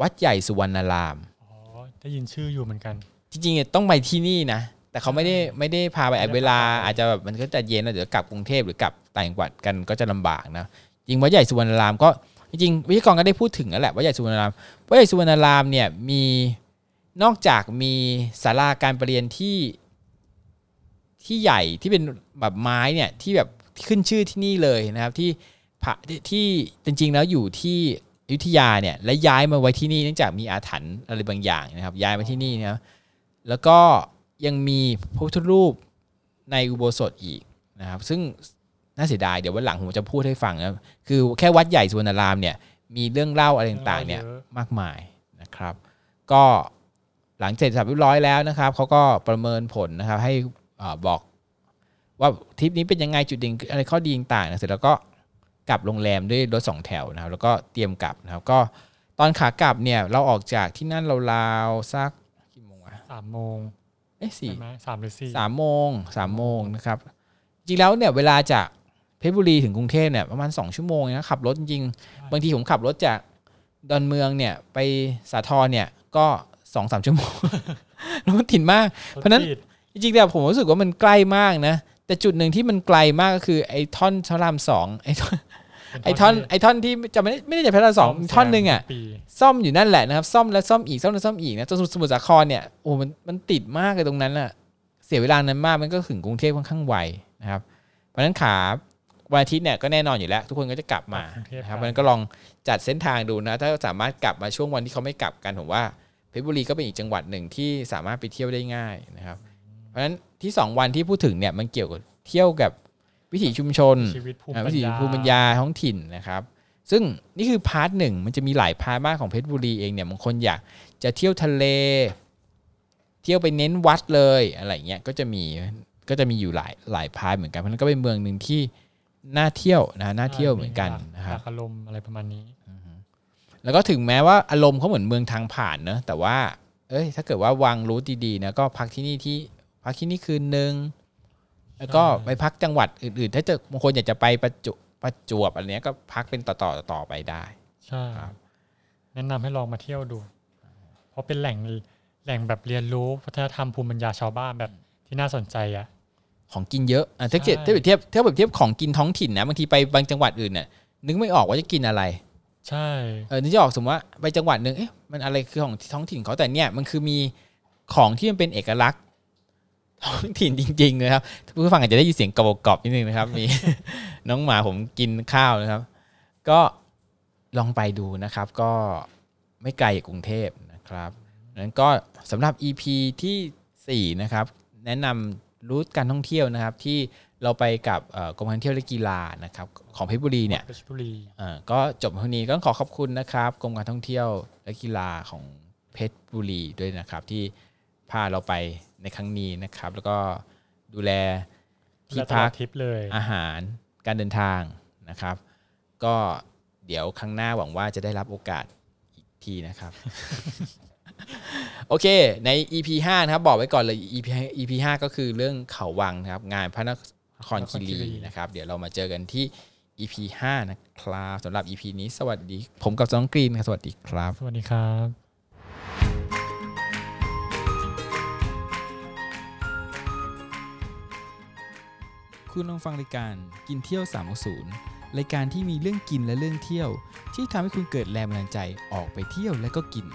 วัดใหญ่สุวรรณารามอ๋อได้ยินชื่ออยู่เหมือนกัน จริงๆเนี่ยต้องไปที่นี่นะ แต่เขาไม่ได้ไม่ได้พาไปไม่ได้เวลาพาไปอาจจะแบบมันก็จะเย็นแล้วเดี๋ยวกลับกรุงเทพหรือกลับต่างจังหวัดกันก็จะลำบากนะจริงวัดใหญ่สุวรรณารามก็จริงๆวิทยากรก็ได้พูดถึงแล้วแหละวัดใหญ่สุวรรณารามวัดใหญ่สุวรรณารามเนี่ยมี นอกจากมีศาลาการประเรียนที่ที่ใหญ่ที่เป็นแบบไม้เนี่ยที่แบบขึ้นชื่อที่นี่เลยนะครับที่พระที่ที่จริงๆแล้วอยู่ที่อยุธยาเนี่ยและย้ายมาไว้ที่นี่เนื่องจากมีอาถรรพ์อะไรบางอย่างนะครับ ย้ายมาที่นี่นะครับแล้วก็ยังมีพระพุทธรูปในอุโบสถอีกนะครับ ซึ่งน่าเสียดายเดี๋ยววันหลังผมจะพูดให้ฟังนะคือแค่วัดใหญ่สุวรรณรามเนี่ยมีเรื่องเล่าอะไรต่างๆเนี่ยเยอะมากมายนะครับ ก็ หลังเสร็จสับเรียบร้อยแล้วนะครับเขาก็ประเมินผลนะครับ ให้เอ่อบอกว่าทริปนี้เป็นยังไงจุดเด่นอะไรข้อดีต่างๆนะเสร็จแล้วก็กลับโรงแรมด้วยรถสองแถวนะครับ แล้วก็เตรียมกลับนะครับก็ตอนขากลับเนี่ยเราออกจากที่นั่นราวๆสักกี่โมงวะสามโมงเอ๊ะสี่ใช่ไหมสามหรือสี่สามโมงสามโมงนะครับ จริงแล้วเนี่ยเวลาจากเพชรบุรีถึงกรุงเทพเนี่ยประมาณ2ชั่วโมงนะขับรถจริงๆบางทีผมขับรถจากดอนเมืองเนี่ยไปสาทรเนี่ยก็ สองสามชั่วโมงแล้วมันติดมาก เพราะฉะนั้นถติดจริงๆแต่ผมรู้สึกว่ามันใกล้มากนะ แต่จุดหนึ่งที่มันไกลมากก็คือไอ้ท่อนพระรามสองไอ้ท่อนเป็ไอ้ท่อนไอ้ท่อนที่จะไม่ได้ไม่ได้จะพระรามสองซ่มท่อนหนึ่งอะปีซ่อมอยู่นั่นแหละนะครับ ซ่อมแล้วซ่อมอีกซ่อมแล้วซ่อมอีกนะจนสมุทรสาครเนี่ยโอ้มันมันติดมากเลยตรงนั้นอะ เสียเวลานั้นมากมันก็ถึงกรุงเทพค่อนข้างไวนะครับ เพราะฉะนั้นขาวันอาทิตย์เนี่ยก็แน่นอนอยู่แล้ว ทุกคนก็จะกลับมานะครับเพราะฉะนั้นก็ลองจัดเส้นทางดูนะ ถ้าสามารถกลับมาช่วงวันที่เขาไม่กลับกันผมว่า เพชรบุรีก็เป็นอีกจังหวัดหนึ่งที่สามารถไปเที่ยวได้ง่ายนะครับ เพราะฉะนั้นที่ 2 วันที่พูดถึงเนี่ยมันเกี่ยวกับเที่ยวกับวิถีชุมชนชีวิตภูมิปัญญา อ่า วิถีภูมิปัญญาท้องถิ่นนะครับ ซึ่งนี่คือ part หนึ่งมันจะมีหลาย part มากของเพชรบุรีเองเนี่ยบางคนอยากจะเที่ยวทะเล เที่ยวไปเน้นวัดเลยอะไรเงี้ยก็จะมีก็จะมีอยู่หลายหลายพาร์ทเหมือนกันเพราะฉะนั้นก็เป็นเมืองหนึ่งที่น่าเที่ยวนะน่าเที่ยวเหมือนกันนะครับหลากอารมณ์อะไรประมาณนี้ แล้วก็ถึงแม้ว่าอารมณ์เขาเหมือนเมืองทางผ่านเนอะแต่ว่า เอ้ย ถ้าเกิดว่าวางรูทดีๆนะก็พักที่นี่ที่พักที่นี่คืนนึงแล้วก็ใช่ไปพักจังหวัดอื่นๆ ถ้าจะบางคนอยากจะไปประจุประจวบอะไรเนี้ยก็พักเป็นต่อต่อๆต่อไปได้ใช่ครับแนะนำให้ลองมาเที่ยวดู เพราะเป็นแหล่งแหล่งแบบเรียนรู้วัฒนธรรมภูมิปัญญาชาวบ้านแบบที่น่าสนใจอะของกินเยอะอะถ้าเกิดใช่ถ้าเปรียบเทียบถ้าเปรียบเทียบของกินท้องถิ่นนะบางทีไปบางจังหวัดอื่นเนี่ยนึกไม่ออกว่าจะกินอะไร ใช่เออนึกจะออกสมมติว่าไปจังหวัดหนึ่งเอ๊ะมันอะไรคือของท้องถิ่นเขาแต่เนี่ยมันคือมีของที่มันเป็นเอกลักษณ์ท้องถิ่นจริงๆนะครับผู้ฟังอาจจะได้ยินเสียงกรอบๆนิดนึงนะครับ มีน้องหมาผมกินข้าวนะครับ ก็ลองไปดูนะครับ ก็ไม่ไกลจากกรุงเทพนะครับนั้นก็สำหรับ EP ทีสี่4 นะครับ แนะนำรูทการท่องเที่ยวนะครับที่ เราไปกับเอ่อกรมการท่องเที่ยวและกีฬานะครับของเพชรบุรีเนี่ยเพชรบุรีอ่าก็จบเท่านี้ก็ขอขอบคุณนะครับกรมการท่องเที่ยวและกีฬาของเพชรบุรีด้วยนะครับ ที่พาเราไปในครั้งนี้นะครับ แล้วก็ดูแลที่และตลพัอกดทริปเลยอาหารการเดินทางนะครับ ก็เดี๋ยวครั้งหน้าหวังว่าจะได้รับโอกาสอีกทีนะครับ โอเค ใน EP 5 นะครับ บอกไว้ก่อนเลย EP EP 5ก็คือเรื่องเขาวังนะครับ งานพระน ครคีรีนะครับ เดี๋ยวเรามาเจอกันที่ EP 5 นะครับสำหรับ EP นี้สวัสดี ผมกับน้องกรีนครับสวัสดีครับ สวัสดีครับคุณลองฟังรายการกินเที่ยว360รายการที่มีเรื่องกินและเรื่องเที่ยว ที่ทำให้คุณเกิดแรงบันดาลใจออกไปเที่ยวและก็กิน